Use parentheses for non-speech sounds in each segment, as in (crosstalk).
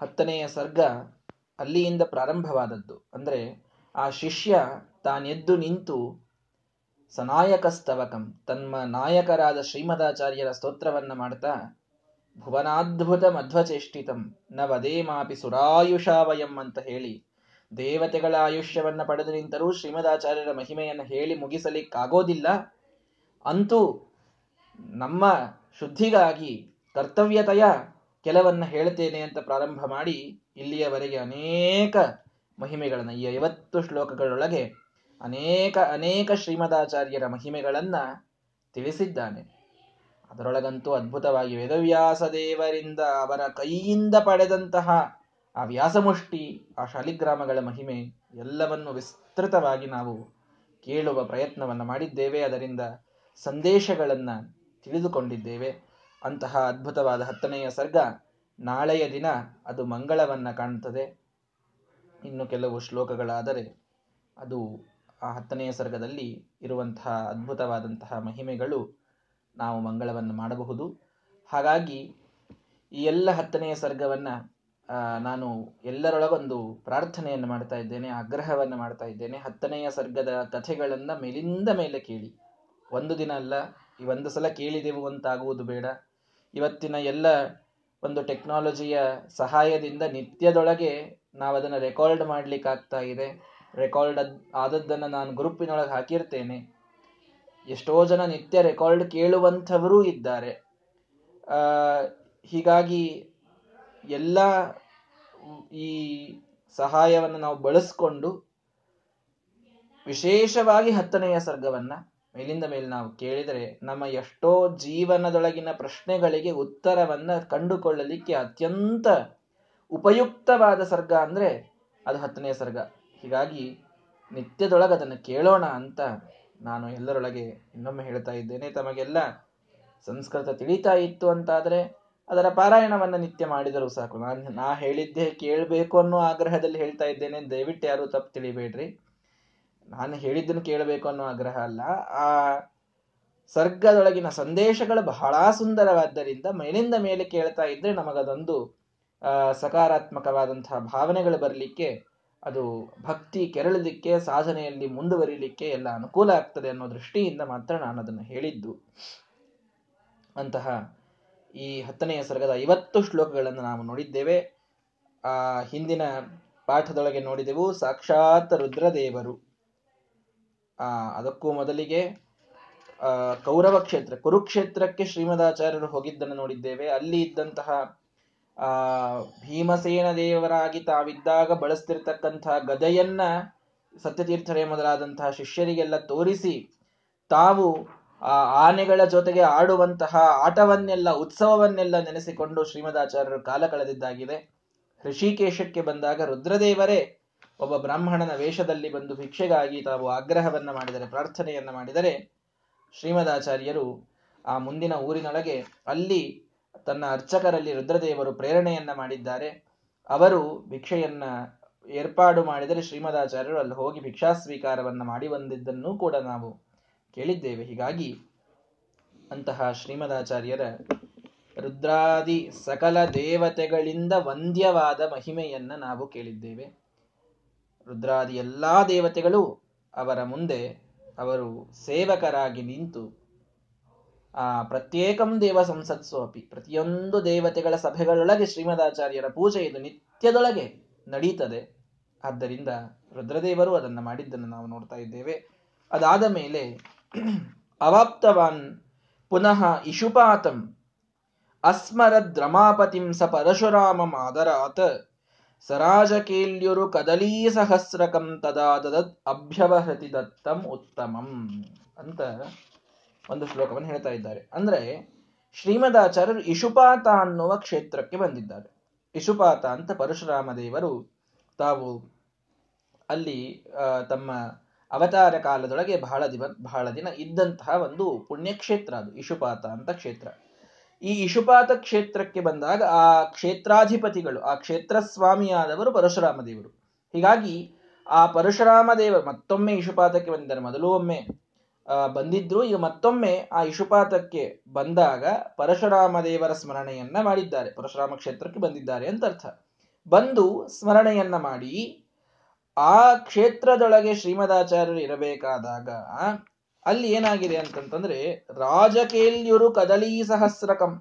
ಹತ್ತನೆಯ ಸರ್ಗ ಅಲ್ಲಿಯಿಂದ ಪ್ರಾರಂಭವಾದದ್ದು. ಅಂದರೆ ಆ ಶಿಷ್ಯ ತಾನೆದ್ದು ನಿಂತು, ಸನಾಯಕಸ್ತವಕಂ ತನ್ನ ನಾಯಕರಾದ ಶ್ರೀಮದಾಚಾರ್ಯರ ಸ್ತೋತ್ರವನ್ನ ಮಾಡ್ತಾ, ಭುವನಾದ್ಭುತ ಮಧ್ವಚೇಷ್ಟಿತಂ, ನ ವದೇಮಾಪಿ ಸುರಾಯುಷಾವಯಂ ಅಂತ ಹೇಳಿ, ದೇವತೆಗಳ ಆಯುಷ್ಯವನ್ನ ಪಡೆದು ನಿಂತರೂ ಶ್ರೀಮದಾಚಾರ್ಯರ ಮಹಿಮೆಯನ್ನು ಹೇಳಿ ಮುಗಿಸಲಿಕ್ಕಾಗೋದಿಲ್ಲ. ಅಂತೂ ನಮ್ಮ ಶುದ್ಧಿಗಾಗಿ, ಕರ್ತವ್ಯತೆಯ ಕೆಲವನ್ನ ಹೇಳ್ತೇನೆ ಅಂತ ಪ್ರಾರಂಭ ಮಾಡಿ ಇಲ್ಲಿಯವರೆಗೆ ಅನೇಕ ಮಹಿಮೆಗಳನ್ನು, ಈ ಐವತ್ತು ಶ್ಲೋಕಗಳೊಳಗೆ ಅನೇಕ ಅನೇಕ ಶ್ರೀಮದಾಚಾರ್ಯರ ಮಹಿಮೆಗಳನ್ನ ತಿಳಿಸಿದ್ದಾನೆ. ಅದರೊಳಗಂತೂ ಅದ್ಭುತವಾಗಿ ವೇದವ್ಯಾಸ ದೇವರಿಂದ ಅವರ ಕೈಯಿಂದ ಪಡೆದಂತಹ ಆ ವ್ಯಾಸಮುಷ್ಟಿ, ಆ ಶಾಲಿಗ್ರಾಮಗಳ ಮಹಿಮೆ ಎಲ್ಲವನ್ನು ವಿಸ್ತೃತವಾಗಿ ನಾವು ಕೇಳುವ ಪ್ರಯತ್ನವನ್ನು ಮಾಡಿದ್ದೇವೆ. ಅದರಿಂದ ಸಂದೇಶಗಳನ್ನು ತಿಳಿದುಕೊಂಡಿದ್ದೇವೆ. ಅಂತಹ ಅದ್ಭುತವಾದ ಹತ್ತನೆಯ ಸರ್ಗ ನಾಳೆಯ ದಿನ ಅದು ಮಂಗಳವನ್ನ ಕಾಣುತ್ತದೆ. ಇನ್ನು ಕೆಲವು ಶ್ಲೋಕಗಳಾದರೆ ಅದು ಆ ಹತ್ತನೆಯ ಸರ್ಗದಲ್ಲಿ ಇರುವಂತಹ ಅದ್ಭುತವಾದಂತಹ ಮಹಿಮೆಗಳು ನಾವು ಮಂಗಳವನ್ನು ಮಾಡಬಹುದು. ಹಾಗಾಗಿ ಈ ಎಲ್ಲ ಹತ್ತನೆಯ ಸರ್ಗವನ್ನು ನಾನು ಎಲ್ಲರೊಳಗೊಂದು ಪ್ರಾರ್ಥನೆಯನ್ನು ಮಾಡ್ತಾ ಇದ್ದೇನೆ, ಆಗ್ರಹವನ್ನು ಮಾಡ್ತಾ ಇದ್ದೇನೆ. ಹತ್ತನೆಯ ಸರ್ಗದ ಕಥೆಗಳನ್ನು ಮೇಲಿಂದ ಮೇಲೆ ಕೇಳಿ. ಒಂದು ದಿನ ಅಲ್ಲ, ಈ ಒಂದು ಸಲ ಕೇಳಿದೆವು ಅಂತಾಗುವುದು ಬೇಡ. ಇವತ್ತಿನ ಎಲ್ಲ ಒಂದು ಟೆಕ್ನಾಲಜಿಯ ಸಹಾಯದಿಂದ ನಿತ್ಯದೊಳಗೆ ನಾವು ಅದನ್ನು ರೆಕಾರ್ಡ್ ಮಾಡ್ಲಿಕ್ಕೆ ಆಗ್ತಾ ಇದೆ ರೆಕಾರ್ಡ್ ಆದದ್ದನ್ನು ನಾನು ಗ್ರೂಪಿನೊಳಗೆ ಹಾಕಿರ್ತೇನೆ. ಎಷ್ಟೋ ಜನ ನಿತ್ಯ ರೆಕಾರ್ಡ್ ಕೇಳುವಂಥವರೂ ಇದ್ದಾರೆ. ಹೀಗಾಗಿ ಎಲ್ಲ ಈ ಸಹಾಯವನ್ನು ನಾವು ಬಳಸ್ಕೊಂಡು ವಿಶೇಷವಾಗಿ ಹತ್ತನೆಯ ಸರ್ಗವನ್ನ ಮೇಲಿಂದ ಮೇಲೆ ನಾವು ಕೇಳಿದರೆ ನಮ್ಮ ಎಷ್ಟೋ ಜೀವನದೊಳಗಿನ ಪ್ರಶ್ನೆಗಳಿಗೆ ಉತ್ತರವನ್ನು ಕಂಡುಕೊಳ್ಳಲಿಕ್ಕೆ ಅತ್ಯಂತ ಉಪಯುಕ್ತವಾದ ಸರ್ಗ ಅಂದ್ರೆ ಅದು ಹತ್ತನೇ ಸರ್ಗ. ಹೀಗಾಗಿ ನಿತ್ಯದೊಳಗೆ ಅದನ್ನು ಕೇಳೋಣ ಅಂತ ನಾನು ಎಲ್ಲರೊಳಗೆ ಇನ್ನೊಮ್ಮೆ ಹೇಳ್ತಾ ಇದ್ದೇನೆ. ತಮಗೆಲ್ಲ ಸಂಸ್ಕೃತ ತಿಳಿತಾ ಇತ್ತು ಅಂತಾದರೆ ಅದರ ಪಾರಾಯಣವನ್ನು ನಿತ್ಯ ಮಾಡಿದರೂ ಸಾಕು. ನಾನು, ನಾ ಹೇಳಿದ್ದೆ ಕೇಳಬೇಕು ಅನ್ನೋ ಆಗ್ರಹದಲ್ಲಿ ಹೇಳ್ತಾ ಇದ್ದೇನೆ. ದಯವಿಟ್ಟು ಯಾರೂ ತಪ್ಪು ತಿಳಿಬೇಡ್ರಿ. ನಾನು ಹೇಳಿದ್ದನ್ನು ಕೇಳಬೇಕು ಅನ್ನೋ ಆಗ್ರಹ ಅಲ್ಲ. ಆ ಸರ್ಗದೊಳಗಿನ ಸಂದೇಶಗಳು ಬಹಳ ಸುಂದರವಾದ್ದರಿಂದ ಮೇಲಿಂದ ಮೇಲೆ ಕೇಳ್ತಾ ಇದ್ರೆ ನಮಗದೊಂದು ಸಕಾರಾತ್ಮಕವಾದಂತಹ ಭಾವನೆಗಳು ಬರಲಿಕ್ಕೆ, ಅದು ಭಕ್ತಿ ಕೆರಳಲಿಕ್ಕೆ, ಸಾಧನೆಯಲ್ಲಿ ಮುಂದುವರಿಲಿಕ್ಕೆ ಎಲ್ಲ ಅನುಕೂಲ ಆಗ್ತದೆ ಅನ್ನೋ ದೃಷ್ಟಿಯಿಂದ ಮಾತ್ರ ನಾನು ಅದನ್ನು ಹೇಳಿದ್ದು. ಅಂತಹ ಈ ಹತ್ತನೆಯ ಸರ್ಗದ ಐವತ್ತು ಶ್ಲೋಕಗಳನ್ನು ನಾವು ನೋಡಿದ್ದೇವೆ. ಆ, ಹಿಂದಿನ ಪಾಠದೊಳಗೆ ನೋಡಿದೆವು, ಸಾಕ್ಷಾತ್ ರುದ್ರದೇವರು. ಅದಕ್ಕೂ ಮೊದಲಿಗೆ, ಆ, ಕೌರವ ಕ್ಷೇತ್ರ, ಕುರುಕ್ಷೇತ್ರಕ್ಕೆ ಶ್ರೀಮದಾಚಾರ್ಯರು ಹೋಗಿದ್ದನ್ನು ನೋಡಿದ್ದೇವೆ. ಅಲ್ಲಿ ಇದ್ದಂತಹ, ಆ, ಭೀಮಸೇನ ದೇವರಾಗಿ ತಾವಿದ್ದಾಗ ಬಳಸ್ತಿರ್ತಕ್ಕಂತಹ ಗದೆಯನ್ನ ಸತ್ಯತೀರ್ಥರೇ ಮೊದಲಾದಂತಹ ಶಿಷ್ಯರಿಗೆಲ್ಲ ತೋರಿಸಿ, ತಾವು, ಆ, ಆನೆಗಳ ಜೊತೆಗೆ ಆಡುವಂತಹ ಆಟವನ್ನೆಲ್ಲ, ಉತ್ಸವವನ್ನೆಲ್ಲ ನೆನೆಸಿಕೊಂಡು ಶ್ರೀಮದಾಚಾರ್ಯರು ಕಾಲ ಕಳೆದಿದ್ದಾಗಿದೆ. ಋಷಿಕೇಶಕ್ಕೆ ಬಂದಾಗ ರುದ್ರದೇವರೇ ಒಬ್ಬ ಬ್ರಾಹ್ಮಣನ ವೇಷದಲ್ಲಿ ಬಂದು ಭಿಕ್ಷೆಗಾಗಿ ತಾವು ಆಗ್ರಹವನ್ನು ಮಾಡಿದರೆ, ಪ್ರಾರ್ಥನೆಯನ್ನು ಮಾಡಿದರೆ ಶ್ರೀಮದಾಚಾರ್ಯರು ಆ ಮುಂದಿನ ಊರಿನೊಳಗೆ ಅಲ್ಲಿ ತನ್ನ ಅರ್ಚಕರಲ್ಲಿ ರುದ್ರದೇವರು ಪ್ರೇರಣೆಯನ್ನ ಮಾಡಿದ್ದಾರೆ. ಅವರು ಭಿಕ್ಷೆಯನ್ನ ಏರ್ಪಾಡು ಮಾಡಿದರೆ ಶ್ರೀಮದಾಚಾರ್ಯರು ಅಲ್ಲಿ ಹೋಗಿ ಭಿಕ್ಷಾ ಸ್ವೀಕಾರವನ್ನು ಮಾಡಿ ಬಂದಿದ್ದನ್ನು ಕೂಡ ನಾವು ಕೇಳಿದ್ದೇವೆ. ಹೀಗಾಗಿ ಅಂತಹ ಶ್ರೀಮದಾಚಾರ್ಯರ ರುದ್ರಾದಿ ಸಕಲ ದೇವತೆಗಳಿಂದ ವಂದ್ಯವಾದ ಮಹಿಮೆಯನ್ನ ನಾವು ಕೇಳಿದ್ದೇವೆ. ರುದ್ರಾದಿ ಎಲ್ಲಾ ದೇವತೆಗಳು ಅವರ ಮುಂದೆ ಅವರು ಸೇವಕರಾಗಿ ನಿಂತು ಆ ಪ್ರತ್ಯೇಕಂ ದೇವ ಸಂಸತ್ಸು ಅಪಿ ಪ್ರತಿಯೊಂದು ದೇವತೆಗಳ ಸಭೆಗಳೊಳಗೆ ಶ್ರೀಮದಾಚಾರ್ಯರ ಪೂಜೆ ಇದು ನಿತ್ಯದೊಳಗೆ ನಡೀತದೆ. ಆದ್ದರಿಂದ ರುದ್ರದೇವರು ಅದನ್ನು ಮಾಡಿದ್ದನ್ನು ನಾವು ನೋಡ್ತಾ ಇದ್ದೇವೆ. ಅದಾದ ಮೇಲೆ ಅವಾಪ್ತವಾನ್ ಪುನಃ ಇಶುಪಾತಂ ಅಸ್ಮರದ್ರಮಾಪತಿಂ ಸ ಪರಶುರಾಮಂ ಆದರಾತ್ ಸರಾಜಕೇಲ್ಯುರು ಕದಲೀ ಸಹಸ್ರಕಂ ತದಾ ದದತ್ ಅಭ್ಯವಹತಿ ದತ್ತಂ ಉತ್ತಮಂ ಅಂತ ಒಂದು ಶ್ಲೋಕವನ್ನು ಹೇಳ್ತಾ ಇದ್ದಾರೆ. ಅಂದ್ರೆ ಶ್ರೀಮದಾಚಾರ್ಯರು ಇಶುಪಾತ ಅನ್ನುವ ಕ್ಷೇತ್ರಕ್ಕೆ ಬಂದಿದ್ದಾರೆ. ಇಶುಪಾತ ಅಂತ ಪರಶುರಾಮ ದೇವರು ತಾವು ಅಲ್ಲಿ ತಮ್ಮ ಅವತಾರ ಕಾಲದೊಳಗೆ ಬಹಳ ದಿವ, ಬಹಳ ದಿನ ಇದ್ದಂತಹ ಒಂದು ಪುಣ್ಯಕ್ಷೇತ್ರ ಅದು, ಇಶುಪಾತ ಅಂತ ಕ್ಷೇತ್ರ. ಈ ಇಶುಪಾತ ಕ್ಷೇತ್ರಕ್ಕೆ ಬಂದಾಗ ಆ ಕ್ಷೇತ್ರಾಧಿಪತಿಗಳು, ಆ ಕ್ಷೇತ್ರ ಸ್ವಾಮಿಯಾದವರು ಪರಶುರಾಮ ದೇವರು ಹೀಗಾಗಿ ಆ ಪರಶುರಾಮ ದೇವರು ಮತ್ತೊಮ್ಮೆ ಇಶುಪಾತಕ್ಕೆ ಬಂದಿದ್ದಾರೆ. ಮೊದಲು ಒಮ್ಮೆ ಬಂದಿದ್ರು. ಈಗ ಮತ್ತೊಮ್ಮೆ ಆ ಇಶುಪಾತಕ್ಕೆ ಬಂದಾಗ ಪರಶುರಾಮ ದೇವರ ಸ್ಮರಣೆಯನ್ನ ಮಾಡಿದ್ದಾರೆ. ಪರಶುರಾಮ ಕ್ಷೇತ್ರಕ್ಕೆ ಬಂದಿದ್ದಾರೆ ಅಂತ ಅರ್ಥ. ಬಂದು ಸ್ಮರಣೆಯನ್ನ ಮಾಡಿ ಆ ಕ್ಷೇತ್ರದೊಳಗೆ ಶ್ರೀಮದಾಚಾರ್ಯರು ಇರಬೇಕಾದಾಗ ಅಲ್ಲಿ ಏನಾಗಿದೆ ಅಂತಂತಂದ್ರೆ ರಾಜಕೇಲ್ಯುರು ಕದಲೀ ಸಹಸ್ರಕಂ.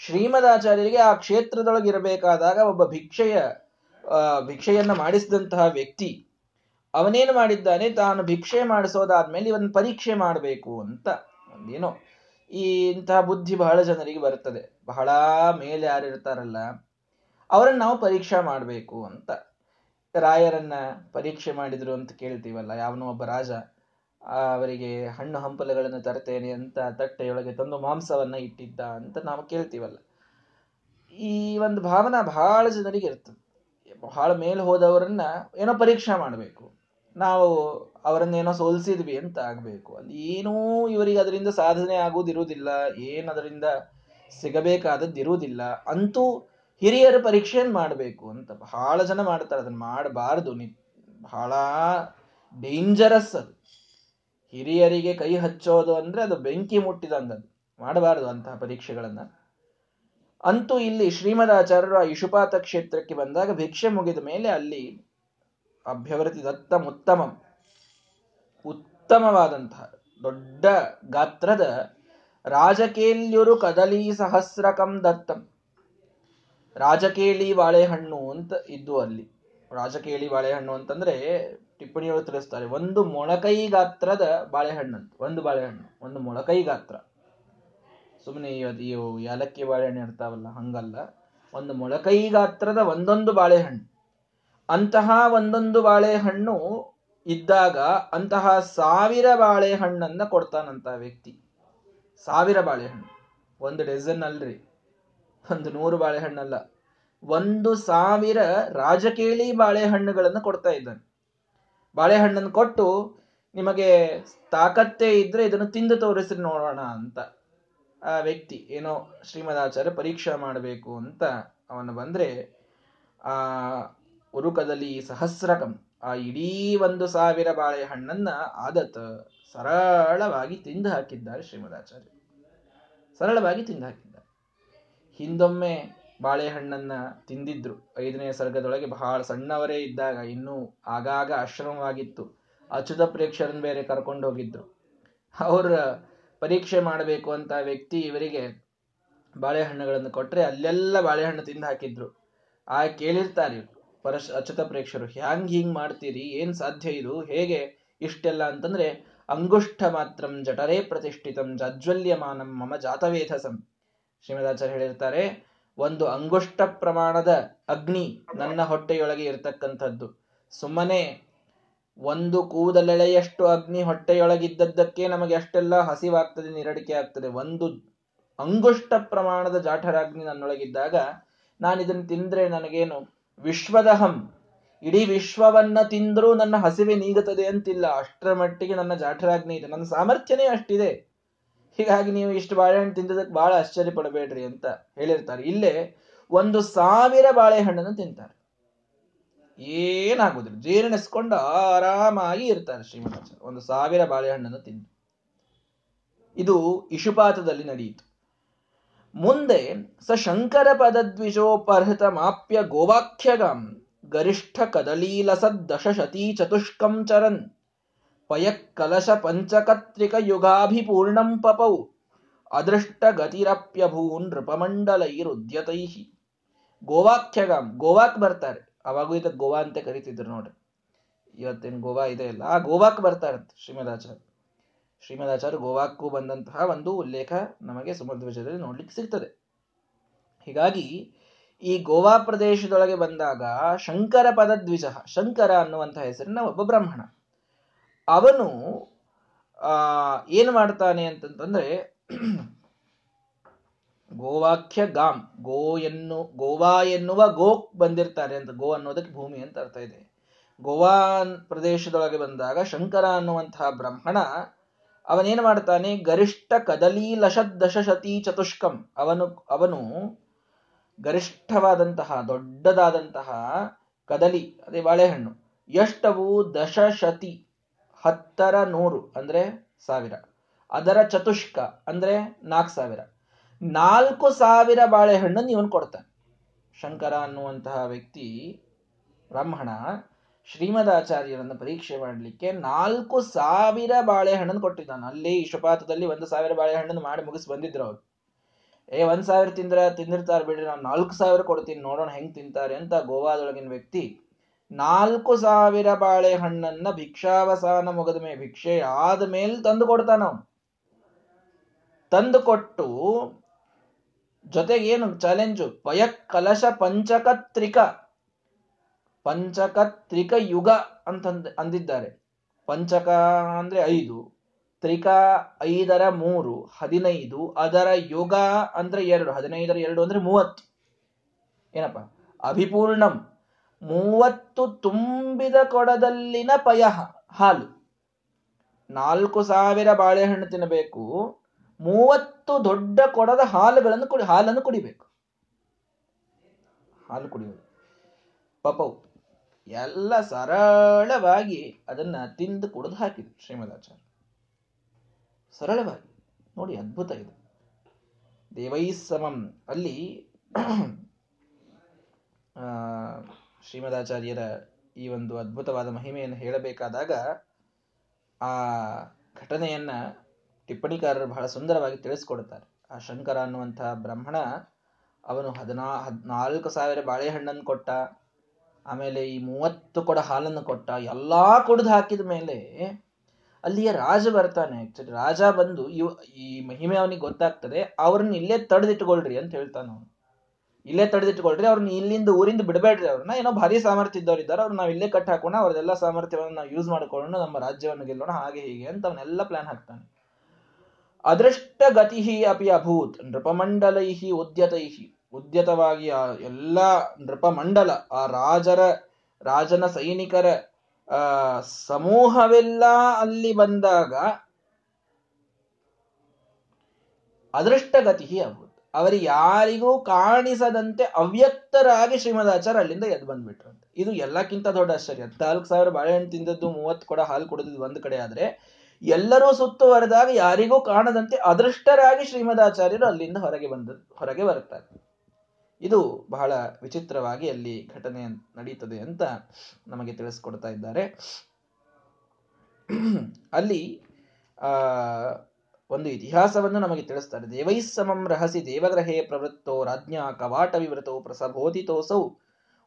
ಶ್ರೀಮದಾಚಾರ್ಯರಿಗೆ ಆ ಕ್ಷೇತ್ರದೊಳಗೆ ಇರಬೇಕಾದಾಗ ಒಬ್ಬ ಭಿಕ್ಷೆಯ ಭಿಕ್ಷೆಯನ್ನ ಮಾಡಿಸಿದಂತಹ ವ್ಯಕ್ತಿ, ಅವನೇನು ಮಾಡಿದ್ದಾನೆ? ತಾನು ಭಿಕ್ಷೆ ಮಾಡಿಸೋದಾದ್ಮೇಲೆ ಇವನ್ ಪರೀಕ್ಷೆ ಮಾಡಬೇಕು ಅಂತ. ಒಂದೇನೋ ಈ ಇಂತಹ ಬುದ್ಧಿ ಬಹಳ ಜನರಿಗೆ ಬರುತ್ತದೆ ಬಹಳ ಮೇಲೆ ಯಾರಿರ್ತಾರಲ್ಲ ಅವರನ್ನು ನಾವು ಪರೀಕ್ಷೆ ಮಾಡಬೇಕು ಅಂತ. ರಾಯರನ್ನ ಪರೀಕ್ಷೆ ಮಾಡಿದ್ರು ಅಂತ ಕೇಳ್ತೀವಲ್ಲ, ಯಾವನೋ ಒಬ್ಬ ರಾಜ. ಅವರಿಗೆ ಹಣ್ಣು ಹಂಪಲುಗಳನ್ನು ತರ್ತೇನೆ ಅಂತ ತಟ್ಟೆಯೊಳಗೆ ತಂದು ಮಾಂಸವನ್ನ ಇಟ್ಟಿದ್ದ ಅಂತ ನಾವು ಕೇಳ್ತೀವಲ್ಲ. ಈ ಒಂದು ಭಾವನಾ ಬಹಳ ಜನರಿಗೆ ಇರ್ತದೆ. ಬಹಳ ಮೇಲೆ ಹೋದವರನ್ನ ಏನೋ ಪರೀಕ್ಷೆ ಮಾಡಬೇಕು. ನಾವು ಅವರನ್ನೇನೋ ಸೋಲಿಸಿದ್ವಿ ಅಂತ ಆಗ್ಬೇಕು. ಅಲ್ಲಿ ಏನೂ ಇವರಿಗೆ ಅದರಿಂದ ಸಾಧನೆ ಆಗುವುದಿರುವುದಿಲ್ಲ ಏನು ಅದರಿಂದ ಸಿಗಬೇಕಾದದ್ದಿರುವುದಿಲ್ಲ ಅಂತೂ ಹಿರಿಯರ ಪರೀಕ್ಷೆಯನ್ನು ಮಾಡಬೇಕು ಅಂತ ಬಹಳ ಜನ ಮಾಡ್ತಾರೆ. ಅದನ್ನು ಮಾಡಬಾರದು. ನಿ ಬಹಳ ಡೇಂಜರಸ್ ಅದು. ಹಿರಿಯರಿಗೆ ಕೈ ಹಚ್ಚೋದು ಅಂದ್ರೆ ಅದು ಬೆಂಕಿ ಮುಟ್ಟಿದಂಗದು ಮಾಡಬಾರದು ಅಂತಹ ಪರೀಕ್ಷೆಗಳನ್ನ. ಅಂತೂ ಇಲ್ಲಿ ಶ್ರೀಮದಾಚಾರ್ಯರು ಆ ಇಶುಪಾತ ಕ್ಷೇತ್ರಕ್ಕೆ ಬಂದಾಗ ಭಿಕ್ಷೆ ಮುಗಿದ ಮೇಲೆ ಅಲ್ಲಿ ಅಭ್ಯವೃತಿ ದತ್ತ ಉತ್ತಮ ಉತ್ತಮವಾದಂತಹ ದೊಡ್ಡ ಗಾತ್ರದ ರಾಜಕೇಲ್ಯರು ಕದಲಿ ಸಹಸ್ರಕಂ ದತ್ತಂ. ರಾಜಕೇಳಿ ಬಾಳೆಹಣ್ಣು ಅಂತ ಇದ್ದು ಅಲ್ಲಿ. ರಾಜಕೇಳಿ ಬಾಳೆಹಣ್ಣು ಅಂತಂದ್ರೆ ಟಿಪ್ಪಣಿಯೊಳಗೆ ತಿಳಿಸ್ತಾರೆ. ಒಂದು ಮೊಳಕೈ ಗಾತ್ರದ ಬಾಳೆಹಣ್ಣು ಅಂತ ಒಂದು ಬಾಳೆಹಣ್ಣು, ಒಂದು ಮೊಳಕೈ ಗಾತ್ರ. ಸುಮ್ಮನೆ ಇವು ಯಾಲಕ್ಕಿ ಬಾಳೆಹಣ್ಣು ಇರ್ತಾವಲ್ಲ, ಹಂಗಲ್ಲ. ಒಂದು ಮೊಳಕೈ ಗಾತ್ರದ ಒಂದೊಂದು ಬಾಳೆಹಣ್ಣು. ಅಂತಹ ಒಂದೊಂದು ಬಾಳೆಹಣ್ಣು ಇದ್ದಾಗ ಅಂತಹ ಸಾವಿರ ಬಾಳೆಹಣ್ಣನ್ನ ಕೊಡ್ತಾನಂತ ವ್ಯಕ್ತಿ. ಸಾವಿರ ಬಾಳೆಹಣ್ಣು. ಒಂದು ಡಜನ್ ಅಲ್ರಿ. ಒಂದು ನೂರು ಬಾಳೆಹಣ್ಣಲ್ಲ. ಒಂದು ಸಾವಿರ ರಾಜಕೇಳಿ ಬಾಳೆಹಣ್ಣುಗಳನ್ನು ಕೊಡ್ತಾ ಇದ್ದಾನೆ. ಬಾಳೆಹಣ್ಣನ್ನು ಕೊಟ್ಟು ನಿಮಗೆ ತಾಕತ್ತೇ ಇದ್ರೆ ಇದನ್ನು ತಿಂದು ತೋರಿಸಿ ನೋಡೋಣ ಅಂತ ಆ ವ್ಯಕ್ತಿ ಏನೋ ಶ್ರೀಮದಾಚಾರ್ಯ ಪರೀಕ್ಷಾ ಮಾಡಬೇಕು ಅಂತ ಅವನು ಬಂದ್ರೆ, ಆ ಉರುಕದಲ್ಲಿ ಸಹಸ್ರಕಂ, ಆ ಇಡೀ ಒಂದು ಸಾವಿರ ಬಾಳೆಹಣ್ಣನ್ನ ಆದತ್ ಸರಳವಾಗಿ ತಿಂದು ಹಾಕಿದ್ದಾರೆ ಶ್ರೀಮದಾಚಾರ್ಯ. ಸರಳವಾಗಿ ತಿಂದು ಹಾಕಿದ್ದಾರೆ. ಹಿಂದೊಮ್ಮೆ ಬಾಳೆಹಣ್ಣನ್ನ ತಿಂದಿದ್ರು. ಐದನೇ ಸರ್ಗದೊಳಗೆ ಬಹಳ ಸಣ್ಣವರೇ ಇದ್ದಾಗ ಇನ್ನೂ ಆಗಾಗ ಆಶ್ರಮವಾಗಿತ್ತು. ಅಚ್ಯುತ ಪ್ರೇಕ್ಷರನ್ ಬೇರೆ ಕರ್ಕೊಂಡು ಹೋಗಿದ್ರು. ಅವರ ಪರೀಕ್ಷೆ ಮಾಡಬೇಕು ಅಂತ ವ್ಯಕ್ತಿ ಇವರಿಗೆ ಬಾಳೆಹಣ್ಣುಗಳನ್ನು ಕೊಟ್ಟರೆ ಅಲ್ಲೆಲ್ಲ ಬಾಳೆಹಣ್ಣು ತಿಂದು ಹಾಕಿದ್ರು. ಆ ಕೇಳಿರ್ತಾರೆ ಪರಶ್, ಅಚ್ಯುತ ಪ್ರೇಕ್ಷರು, ಹ್ಯಾಂಗ್ ಹಿಂಗ್ ಮಾಡ್ತೀರಿ? ಏನ್ ಸಾಧ್ಯ ಇದು? ಹೇಗೆ ಇಷ್ಟೆಲ್ಲ? ಅಂತಂದ್ರೆ, ಅಂಗುಷ್ಠ ಮಾತ್ರಂ ಜಠರೇ ಪ್ರತಿಷ್ಠಿತಂ ಜಾಜ್ವಲ್ಯಮಾನಂ ಮಮ ಜಾತವೇಧಸಂ. ಶ್ರೀಮದಾಚಾರ್ಯ ಹೇಳಿರ್ತಾರೆ ಒಂದು ಅಂಗುಷ್ಟ ಪ್ರಮಾಣದ ಅಗ್ನಿ ನನ್ನ ಹೊಟ್ಟೆಯೊಳಗೆ ಇರತಕ್ಕಂಥದ್ದು. ಸುಮ್ಮನೆ ಒಂದು ಕೂದಲೆಳೆಯಷ್ಟು ಅಗ್ನಿ ಹೊಟ್ಟೆಯೊಳಗಿದ್ದದ್ದಕ್ಕೆ ನಮಗೆ ಅಷ್ಟೆಲ್ಲ ಹಸಿವಾಗ್ತದೆ, ನಿರಡಿಕೆ ಆಗ್ತದೆ. ಒಂದು ಅಂಗುಷ್ಟ ಪ್ರಮಾಣದ ಜಾಠರಾಗ್ನಿ ನನ್ನೊಳಗಿದ್ದಾಗ ನಾನು ಇದನ್ನು ತಿಂದ್ರೆ ನನಗೇನು ವಿಶ್ವದಹಂ. ಇಡೀ ವಿಶ್ವವನ್ನ ತಿಂದ್ರೂ ನನ್ನ ಹಸಿವೆ ನೀಗುತ್ತದೆ ಅಂತಿಲ್ಲ. ಅಷ್ಟರ ಮಟ್ಟಿಗೆ ನನ್ನ ಜಾಠರಾಗ್ನಿ ಇದೆ. ನನ್ನ ಸಾಮರ್ಥ್ಯನೇ ಅಷ್ಟಿದೆ. ಹೀಗಾಗಿ ನೀವು ಇಷ್ಟು ಬಾಳೆಹಣ್ಣು ತಿಂದದಕ್ಕೆ ಬಹಳ ಆಶ್ಚರ್ಯ ಪಡಬೇಡ್ರಿ ಅಂತ ಹೇಳಿರ್ತಾರೆ. ಇಲ್ಲೇ ಒಂದು ಸಾವಿರ ಬಾಳೆಹಣ್ಣನ್ನು ತಿಂತಾರೆ. ಏನಾಗುದಿಲ್ಲ. ಜೀರ್ಣಿಸ್ಕೊಂಡು ಆರಾಮಾಗಿ ಇರ್ತಾರೆ ಶ್ರೀಮಂತಾಚಾರ್ಯ ಒಂದು ಸಾವಿರ ಬಾಳೆಹಣ್ಣನ್ನು ತಿಂದು. ಇದು ಇಶುಪಾತದಲ್ಲಿ ನಡೆಯಿತು. ಮುಂದೆ ಸ ಶಂಕರ ಪದದ್ವಿಜೋಪರ್ಹಿತ ಮಾಪ್ಯ ಗೋವಾಖ್ಯಗಂ ಗರಿಷ್ಠ ಕದಲೀಲಸದ್ದಶತೀ ಚತುಷ್ಕಂ ಚರನ್ ಪಯಕ್ಕಲಶ ಪಂಚಕತ್ರಿಕ ಯುಗಾಭಿಪೂರ್ಣಂ ಪಪೌ. ಅದೃಷ್ಟ ಗತಿರಪ್ಯಭೂನ್ ನೃಪಮಂಡಲೈರುದ್ಯತೈ. ಗೋವಾಖ್ಯಗಾಮ್, ಗೋವಾಕ್ ಬರ್ತಾರೆ. ಅವಾಗೂ ಇದಕ್ಕೆ ಗೋವಾ ಅಂತ ಕರಿತಿದ್ರು ನೋಡ್ರಿ. ಇವತ್ತೇನು ಗೋವಾ ಇದೆ ಇಲ್ಲ ಆ ಗೋವಾಕ್ ಬರ್ತಾರಂತೆ ಶ್ರೀಮದಾಚಾರ್ಯ. ಶ್ರೀಮದಾಚಾರ್ಯ ಗೋವಾಕ್ಕೂ ಬಂದಂತಹ ಒಂದು ಉಲ್ಲೇಖ ನಮಗೆ ಸುಮಧ್ವಜದಲ್ಲಿ ನೋಡ್ಲಿಕ್ಕೆ ಸಿಗ್ತದೆ. ಹೀಗಾಗಿ, ಈ ಗೋವಾ ಪ್ರದೇಶದೊಳಗೆ ಬಂದಾಗ ಶಂಕರ ಪದದ್ವಿಜ ಶಂಕರ ಅನ್ನುವಂತಹ ಹೆಸರಿನ ಒಬ್ಬ ಬ್ರಾಹ್ಮಣ. ಅವನು ಏನು ಮಾಡ್ತಾನೆ ಅಂತಂತಂದ್ರೆ, ಗೋವಾಖ್ಯ ಗಾಮ್, ಗೋ ಎನ್ನು, ಗೋವಾ ಎನ್ನುವ ಗೋ ಬಂದಿರ್ತಾರೆ ಅಂತ, ಗೋ ಅನ್ನೋದಕ್ಕೆ ಭೂಮಿ ಅಂತ ಅರ್ಥ ಇದೆ. ಗೋವಾ ಪ್ರದೇಶದೊಳಗೆ ಬಂದಾಗ ಶಂಕರ ಅನ್ನುವಂತಹ ಬ್ರಾಹ್ಮಣ ಅವನೇನು ಮಾಡ್ತಾನೆ? ಗರಿಷ್ಠ ಕದಲಿ ಲಶದಶಶತಿ ಚತುಷ್ಕಂ, ಅವನು ಅವನು ಗರಿಷ್ಠವಾದಂತಹ, ದೊಡ್ಡದಾದಂತಹ ಕದಲಿ, ಅದೇ ಬಾಳೆಹಣ್ಣು ಎಷ್ಟವು ದಶಶತಿ ಹತ್ತರ ನೂರು ಅಂದ್ರೆ ಸಾವಿರ. ಅದರ ಚತುಷ್ಕ ಅಂದ್ರೆ ನಾಲ್ಕು ಸಾವಿರ. ನಾಲ್ಕು ಸಾವಿರ ಬಾಳೆಹಣ್ಣನ್ನು ಇವನು ಕೊಡ್ತಾನೆ. ಶಂಕರ ಅನ್ನುವಂತಹ ವ್ಯಕ್ತಿ ಬ್ರಾಹ್ಮಣ ಶ್ರೀಮದಾಚಾರ್ಯರನ್ನು ಪರೀಕ್ಷೆ ಮಾಡಲಿಕ್ಕೆ ನಾಲ್ಕು ಸಾವಿರ ಬಾಳೆಹಣ್ಣನ್ನು ಕೊಟ್ಟಿದ್ದಾನೆ. ಅಲ್ಲಿ ಇಷ್ಟಪಾತದಲ್ಲಿ ಒಂದು ಸಾವಿರ ಬಾಳೆಹಣ್ಣನ್ನು ಮಾಡಿ ಮುಗಿಸಿ ಬಂದಿದ್ರು ಅವರು. ಏ, ಒಂದ್ ಸಾವಿರ ತಿಂದ್ರ, ತಿಂದಿರ್ತಾರೆ ಬಿಡ್ರಿ, ನಾನು ನಾಲ್ಕು ಸಾವಿರ ಕೊಡ್ತೀನಿ, ನೋಡೋಣ ಹೆಂಗೆ ತಿಂತಾರೆ ಅಂತ ಗೋವಾದೊಳಗಿನ ವ್ಯಕ್ತಿ ನಾಲ್ಕು ಸಾವಿರ ಬಾಳೆಹಣ್ಣನ್ನ ಭಿಕ್ಷಾವಸಾನ ಮುಗದ ಮೇಲೆ ಭಿಕ್ಷೆ ಆದ ಮೇಲೆ ತಂದು ಕೊಡ್ತಾನ ತಂದು ಕೊಟ್ಟು ಜೊತೆಗೇನು ಏನು ಪಯ ಕಲಶ ಪಂಚಕತ್ರಿಕ ಪಂಚಕತ್ರಿಕ ಯುಗ ಅಂತ ಅಂದಿದ್ದಾರೆ. ಪಂಚಕ ಅಂದ್ರೆ ಐದು, ತ್ರಿಕ ಐದರ ಮೂರು, ಹದಿನೈದು, ಅದರ ಯುಗ ಅಂದ್ರೆ ಎರಡು, ಹದಿನೈದರ ಎರಡು ಅಂದ್ರೆ ಮೂವತ್ತು. ಏನಪ್ಪ? ಅಭಿಪೂರ್ಣಂ. ಮೂವತ್ತು ತುಂಬಿದ ಕೊಡದಲ್ಲಿನ ಪಯ, ಹಾಲು. ನಾಲ್ಕು ಸಾವಿರ ಬಾಳೆಹಣ್ಣು ತಿನ್ನಬೇಕು. ಮೂವತ್ತು ದೊಡ್ಡ ಕೊಡದ ಹಾಲುಗಳನ್ನು ಕುಡಿ, ಹಾಲನ್ನು ಕುಡಿಬೇಕು. ಹಾಲು ಕುಡಿಯುವುದು. ಪಪವು ಎಲ್ಲ ಸರಳವಾಗಿ ಅದನ್ನ ತಿಂದು ಕುಡಿದು ಹಾಕಿದ್ರು ಶ್ರೀಮದಾಚಾರ್ಯ. ಸರಳವಾಗಿ. ನೋಡಿ, ಅದ್ಭುತ ಇದು. ದೇವೈಸಮಂ ಅಲ್ಲಿ ಶ್ರೀಮದಾಚಾರ್ಯರ ಈ ಒಂದು ಅದ್ಭುತವಾದ ಮಹಿಮೆಯನ್ನು ಹೇಳಬೇಕಾದಾಗ ಆ ಘಟನೆಯನ್ನ ಟಿಪ್ಪಣಿಕಾರರು ಬಹಳ ಸುಂದರವಾಗಿ ತಿಳಿಸ್ಕೊಡ್ತಾರೆ ಆ ಶಂಕರ ಅನ್ನುವಂತಹ ಬ್ರಾಹ್ಮಣ ಅವನು ಹದಿನಾ, ಹದಿನಾಲ್ಕು ಸಾವಿರ ಬಾಳೆಹಣ್ಣನ್ನು ಕೊಟ್ಟ, ಆಮೇಲೆ ಈ ಮೂವತ್ತು ಕೊಡ ಹಾಲನ್ನು ಕೊಟ್ಟ, ಎಲ್ಲಾ ಕುಡಿದು ಹಾಕಿದ ಮೇಲೆ ಅಲ್ಲಿಯ ರಾಜ ಬರ್ತಾನೆ. ಆಕ್ಚುಲಿ ರಾಜ ಬಂದು ಇವ್, ಈ ಮಹಿಮೆ ಅವನಿಗೆ ಗೊತ್ತಾಗ್ತದೆ, ಅವ್ರನ್ನ ಇಲ್ಲೇ ತಡೆದಿಟ್ಕೊಳ್ರಿ ಅಂತ ಹೇಳ್ತಾನ ಅವನು. ಇಲ್ಲೇ ತಡೆದಿಟ್ಕೊಳ್ರಿ ಅವ್ರನ್ನ ಇಲ್ಲಿಂದ ಊರಿಂದ ಬಿಡಬೇಡ್ರಿ ಅವ್ರನ್ನ. ಏನೋ ಭಾರಿ ಸಾಮರ್ಥ್ಯ ಇದ್ದವ್ರು ಇದ್ದಾರೆ ಅವ್ರು ನಾವು ಇಲ್ಲೇ ಕಟ್ ಹಾಕೋಣ ಅವ್ರದೆಲ್ಲ ಸಾಮರ್ಥ್ಯವನ್ನು ನಾವು ಯೂಸ್ ಮಾಡ್ಕೊಳ್ಳೋಣ, ನಮ್ಮ ರಾಜ್ಯವನ್ನು ಗೆಲ್ಲೋಣ, ಹಾಗೆ ಹೀಗೆ ಅಂತ ಅವನ್ನೆಲ್ಲ ಪ್ಲಾನ್ ಹಾಕ್ತಾನೆ. ಅದೃಷ್ಟ ಗತಿ ಅಪಿ ಅಭೂತ್, ನೃಪಮಂಡಲೈಹಿ ಉದ್ಯತೈಹಿ. ಉದ್ಯತವಾಗಿ ಆ ಎಲ್ಲ ನೃಪಮಂಡಲ, ಆ ರಾಜರ, ರಾಜನ ಸೈನಿಕರ ಸಮೂಹವೆಲ್ಲ ಅಲ್ಲಿ ಬಂದಾಗ ಅದೃಷ್ಟಗತಿ ಅಭೂತ್. ಅವರಿಗೆ ಯಾರಿಗೂ ಕಾಣಿಸದಂತೆ ಅವ್ಯಕ್ತರಾಗಿ ಶ್ರೀಮದಾಚಾರ ಅಲ್ಲಿಂದ ಎದ್ದು ಬಂದ್ಬಿಟ್ರಂತೆ. ಇದು ಎಲ್ಲಕ್ಕಿಂತ ದೊಡ್ಡ ಆಶ್ಚರ್ಯ. ನಾಲ್ಕು ಸಾವಿರ ಬಾಳೆಹಣ್ಣು ತಿಂದದ್ದು, ಮೂವತ್ತು ಕೊಡ ಹಾಲು ಕುಡಿದಿದ್ದು ಒಂದು ಕಡೆ ಆದ್ರೆ, ಎಲ್ಲರೂ ಸುತ್ತುವರೆದಾಗ ಯಾರಿಗೂ ಕಾಣದಂತೆ ಅದೃಷ್ಟರಾಗಿ ಶ್ರೀಮದಾಚಾರ್ಯರು ಅಲ್ಲಿಂದ ಹೊರಗೆ ಬಂದ, ಹೊರಗೆ ಬರುತ್ತಾರೆ. ಇದು ಬಹಳ ವಿಚಿತ್ರವಾಗಿ ಅಲ್ಲಿ ಘಟನೆ ನಡೀತದೆ ಅಂತ ನಮಗೆ ತಿಳಿಸ್ಕೊಡ್ತಾ ಇದ್ದಾರೆ. ಅಲ್ಲಿ, ಆ ಒಂದು ಇತಿಹಾಸವನ್ನು ನಮಗೆ ತಿಳಿಸ್ತಾರೆ. ದೇವೈಸ್ಸಮಂ ರಹಸಿ ದೇವಗ್ರಹೇ ಪ್ರವೃತ್ತೋ ರಾಜ್ಞಾ ಕವಾಟ ವಿವೃತೋ ಪ್ರಸಬೋಧಿತೋಸೌ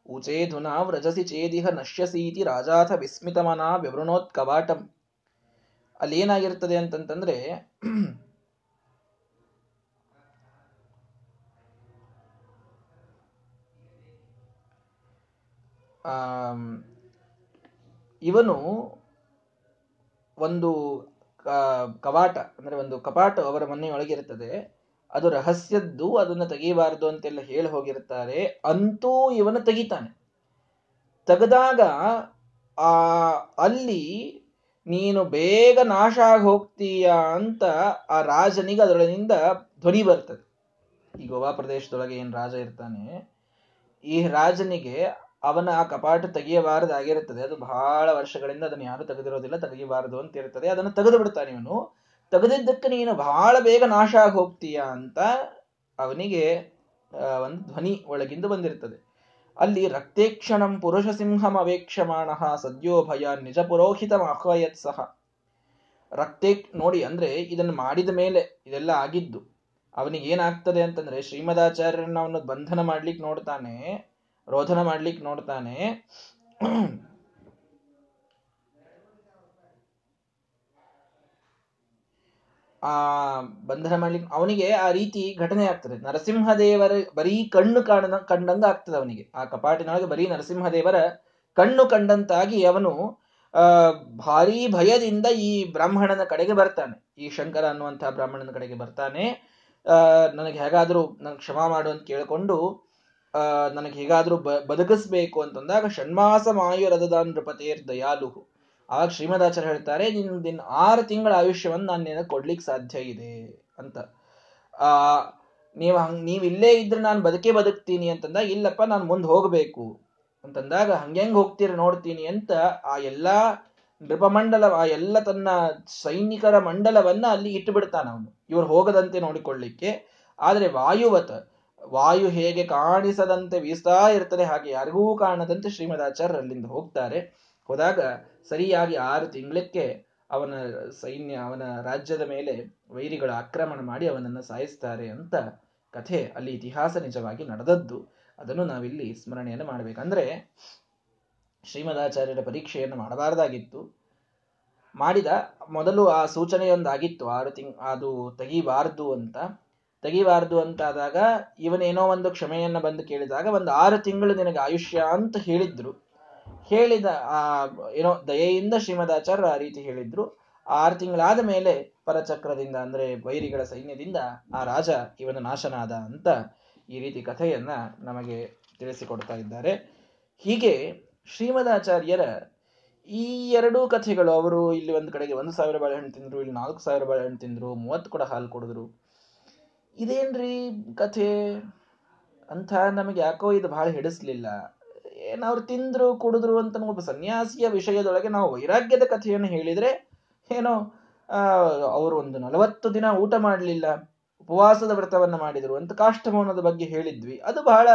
ಉಚೇಧುನಾ ವ್ರಜಸಿ ಚೇದಿಹ ನಶ್ಯಸೀತಿ ರಾಜಾಥ ವಿಸ್ಮಿತಮನಾ ವಿವೃಣೋತ್ ಕವಾಟಂ. ಅಲ್ಲಿ ಏನಾಗಿರ್ತದೆ ಅಂತಂತಂದ್ರೆ ಇವನು ಒಂದು ಕವಾಟ, ಅಂದ್ರೆ ಒಂದು ಕಪಾಟ ಅವರ ಮನೆಯೊಳಗಿರುತ್ತದೆ. ಅದು ರಹಸ್ಯದ್ದು, ಅದನ್ನು ತೆಗೆಯಬಾರದು ಅಂತೆಲ್ಲ ಹೇಳಿ ಹೋಗಿರ್ತಾರೆ ಅಂತೂ ಇವನು ತೆಗಿತಾನೆ. ತೆಗೆದಾಗ, ಆ, ಅಲ್ಲಿ ನೀನು ಬೇಗ ನಾಶ ಆಗಿ ಹೋಗ್ತೀಯ ಅಂತ ಆ ರಾಜನಿಗೆ ಅದರೊಳಗಿಂದ ಧ್ವನಿ ಬರ್ತದೆ. ಈ ಗೋವಾ ಪ್ರದೇಶದೊಳಗೆ ಏನು ರಾಜ ಇರ್ತಾನೆ, ಈ ರಾಜನಿಗೆ ಅವನ ಆ ಕಪಾಟ ತೆಗೆಯಬಾರದಾಗಿರುತ್ತದೆ. ಅದು ಬಹಳ ವರ್ಷಗಳಿಂದ ಅದನ್ನು ಯಾರು ತೆಗೆದಿರೋದಿಲ್ಲ, ತೆಗೆಯಬಾರದು ಅಂತ ಇರ್ತದೆ ಅದನ್ನು ತೆಗೆದು ಬಿಡ್ತಾನೆ ಇವನು. ತೆಗೆದಿದ್ದಕ್ಕೆ ನೀನು ಬಹಳ ಬೇಗ ನಾಶ ಆಗಿ ಅಂತ ಅವನಿಗೆ ಒಂದು ಧ್ವನಿ ಒಳಗಿಂದ ಬಂದಿರ್ತದೆ ಅಲ್ಲಿ ರಕ್ತೇಕ್ಷಣಂ ಪುರುಷ ಸಿಂಹಂ ಅವೇಕ್ಷಮಾಣ ಸದ್ಯೋ ಭಯ ನಿಜ ಪುರೋಹಿತ ಆಹ್ವಯತ್ ಸಹ. ರಕ್ತೇಕ್ ನೋಡಿ, ಅಂದ್ರೆ ಇದನ್ನು ಮಾಡಿದ ಮೇಲೆ ಇದೆಲ್ಲ ಆಗಿದ್ದು ಅವನಿಗೆ ಏನಾಗ್ತದೆ ಅಂತಂದ್ರೆ ಶ್ರೀಮದಾಚಾರ್ಯರನ್ನ ಅವನು ಬಂಧನ ಮಾಡ್ಲಿಕ್ಕೆ ನೋಡ್ತಾನೆ. ರೋಧನ ಮಾಡ್ಲಿಕ್ಕೆ ನೋಡ್ತಾನೆ. ಆ, ಬಂಧನ ಮಾಡ್ಲಿಕ್ಕೆ ಅವನಿಗೆ ಆ ರೀತಿ ಘಟನೆ ಆಗ್ತದೆ. ನರಸಿಂಹದೇವರ ಬರೀ ಕಣ್ಣು ಕಾಣ ಕಂಡಂಗ ಆಗ್ತದೆ ಅವನಿಗೆ. ಆ ಕಪಾಟಿನೊಳಗೆ ಬರೀ ನರಸಿಂಹದೇವರ ಕಣ್ಣು ಕಂಡಂತಾಗಿ ಅವನು, ಆ, ಭಾರೀ ಭಯದಿಂದ ಈ ಬ್ರಾಹ್ಮಣನ ಕಡೆಗೆ ಬರ್ತಾನೆ. ಈ ಶಂಕರ ಅನ್ನುವಂತಹ ಬ್ರಾಹ್ಮಣನ ಕಡೆಗೆ ಬರ್ತಾನೆ. ಆ, ನನಗೆ ಹೇಗಾದ್ರೂ ನನ್ ಕ್ಷಮಾ ಮಾಡು ಅಂತ ಕೇಳಿಕೊಂಡು ನನಗೆ ಹೇಗಾದರೂ ಬ, ಬದುಕಿಸ್ಬೇಕು ಅಂತಂದಾಗ ಷಣ್ಮಾಸ ಮಾಯುರದದ ನೃಪತೇರ್ ದಯಾಲುಹು. ಆಗ ಶ್ರೀಮದಾಚಾರ್ಯ ಹೇಳ್ತಾರೆ ನಿನ್ನ ದಿನ ಆರು ತಿಂಗಳ ಆಯುಷ್ಯವನ್ನು ನಾನು ನಿನಗೆ ಕೊಡ್ಲಿಕ್ಕೆ ಸಾಧ್ಯ ಇದೆ ಅಂತ. ಆ, ನೀವು ಹಂಗ್, ನೀವ್ ಇಲ್ಲೇ ಇದ್ರೆ ನಾನು ಬದುಕೇ ಬದುಕ್ತೀನಿ ಅಂತಂದಾಗ, ಇಲ್ಲಪ್ಪ, ನಾನು ಮುಂದೆ ಹೋಗಬೇಕು ಅಂತಂದಾಗ ಹಂಗೆಂಗ್ ಹೋಗ್ತೀರಿ ನೋಡ್ತೀನಿ ಅಂತ ಆ ಎಲ್ಲಾ ನೃಪಮಂಡಲ ಆ ಎಲ್ಲ ತನ್ನ ಸೈನಿಕರ ಮಂಡಲವನ್ನ ಅಲ್ಲಿ ಇಟ್ಟು ಬಿಡ್ತಾನ ಅವನು. ಇವ್ರು ಹೋಗದಂತೆ ನೋಡಿಕೊಳ್ಳಿಕ್ಕೆ. ಆದರೆ ವಾಯುವತ ವಾಯು ಹೇಗೆ ಕಾಣಿಸದಂತೆ ವೀಸ್ತಾ ಇರ್ತದೆ ಹಾಗೆ ಯಾರಿಗೂ ಕಾಣದಂತೆ ಶ್ರೀಮದಾಚಾರ್ಯ ಅಲ್ಲಿಂದ ಹೋಗ್ತಾರೆ. ಹೋದಾಗ ಸರಿಯಾಗಿ ಆರು ತಿಂಗಳಕ್ಕೆ ಅವನ ಸೈನ್ಯ, ಅವನ ರಾಜ್ಯದ ಮೇಲೆ ವೈರಿಗಳು ಆಕ್ರಮಣ ಮಾಡಿ ಅವನನ್ನು ಸಾಯಿಸ್ತಾರೆ ಅಂತ ಕಥೆ ಅಲ್ಲಿ ಇತಿಹಾಸ ನಿಜವಾಗಿ ನಡೆದದ್ದು. ಅದನ್ನು ನಾವಿಲ್ಲಿ ಸ್ಮರಣೆಯನ್ನು ಮಾಡಬೇಕಂದ್ರೆ ಶ್ರೀಮದಾಚಾರ್ಯರ ಪರೀಕ್ಷೆಯನ್ನು ಮಾಡಬಾರದಾಗಿತ್ತು. ಮಾಡಿದ ಮೊದಲು ಆ ಸೂಚನೆಯೊಂದಾಗಿತ್ತು, ಆರು ತಿಂಗ್, ಅದು ತೆಗಿಬಾರದು ಅಂತ. ತೆಗಿಬಾರ್ದು ಅಂತಾದಾಗ ಇವನೇನೋ ಒಂದು ಕ್ಷಮೆಯನ್ನು ಬಂದು ಕೇಳಿದಾಗ ಒಂದು ಆರು ತಿಂಗಳು ನಿನಗೆ ಆಯುಷ್ಯ ಅಂತ ಹೇಳಿದ್ರು. ಹೇಳಿದ ಆ, ಏನೋ ದಯೆಯಿಂದ ಶ್ರೀಮದಾಚಾರ್ಯ ಆ ರೀತಿ ಹೇಳಿದ್ರು. ಆರು ತಿಂಗಳಾದ ಮೇಲೆ ಪರಚಕ್ರದಿಂದ ಅಂದ್ರೆ ವೈರಿಗಳ ಸೈನ್ಯದಿಂದ ಆ ರಾಜ ಇವನು ನಾಶನಾದ ಅಂತ ಈ ರೀತಿ ಕಥೆಯನ್ನ ನಮಗೆ ತಿಳಿಸಿಕೊಡ್ತಾ ಇದ್ದಾರೆ. ಹೀಗೆ ಶ್ರೀಮದಾಚಾರ್ಯರ ಈ ಎರಡೂ ಕಥೆಗಳು ಅವರು ಇಲ್ಲಿ ಒಂದು ಕಡೆಗೆ ಒಂದು ಸಾವಿರ ಬಾಳೆಹಣ್ಣು ತಿಂದ್ರು, ಇಲ್ಲಿ ನಾಲ್ಕು ಸಾವಿರ ಬಾಳೆಹಣ್ಣು ತಿಂದ್ರು, ಮೂವತ್ತು ಕೂಡ ಹಾಲು ಕೊಡಿದ್ರು. ಇದೇನ್ರಿ ಕಥೆ? ಅಂತ ನಮಗೆ ಯಾಕೋ ಇದು ಬಹಳ ಹಿಡಿಸ್ಲಿಲ್ಲ. ಏನವ್ರು ತಿಂದ್ರು, ಕುಡಿದ್ರು ಅಂತ ಒಬ್ಬ ಸನ್ಯಾಸಿಯ ವಿಷಯದೊಳಗೆ ನಾವು ವೈರಾಗ್ಯದ ಕಥೆಯನ್ನು ಹೇಳಿದ್ರೆ ಏನೋ ಅವರು ಒಂದು ನಲವತ್ತು ದಿನ ಊಟ ಮಾಡಲಿಲ್ಲ, ಉಪವಾಸದ ವ್ರತವನ್ನು ಮಾಡಿದರು ಅಂತ ಕಾಷ್ಟಮೋನದ ಬಗ್ಗೆ ಹೇಳಿದ್ವಿ. ಅದು ಬಹಳ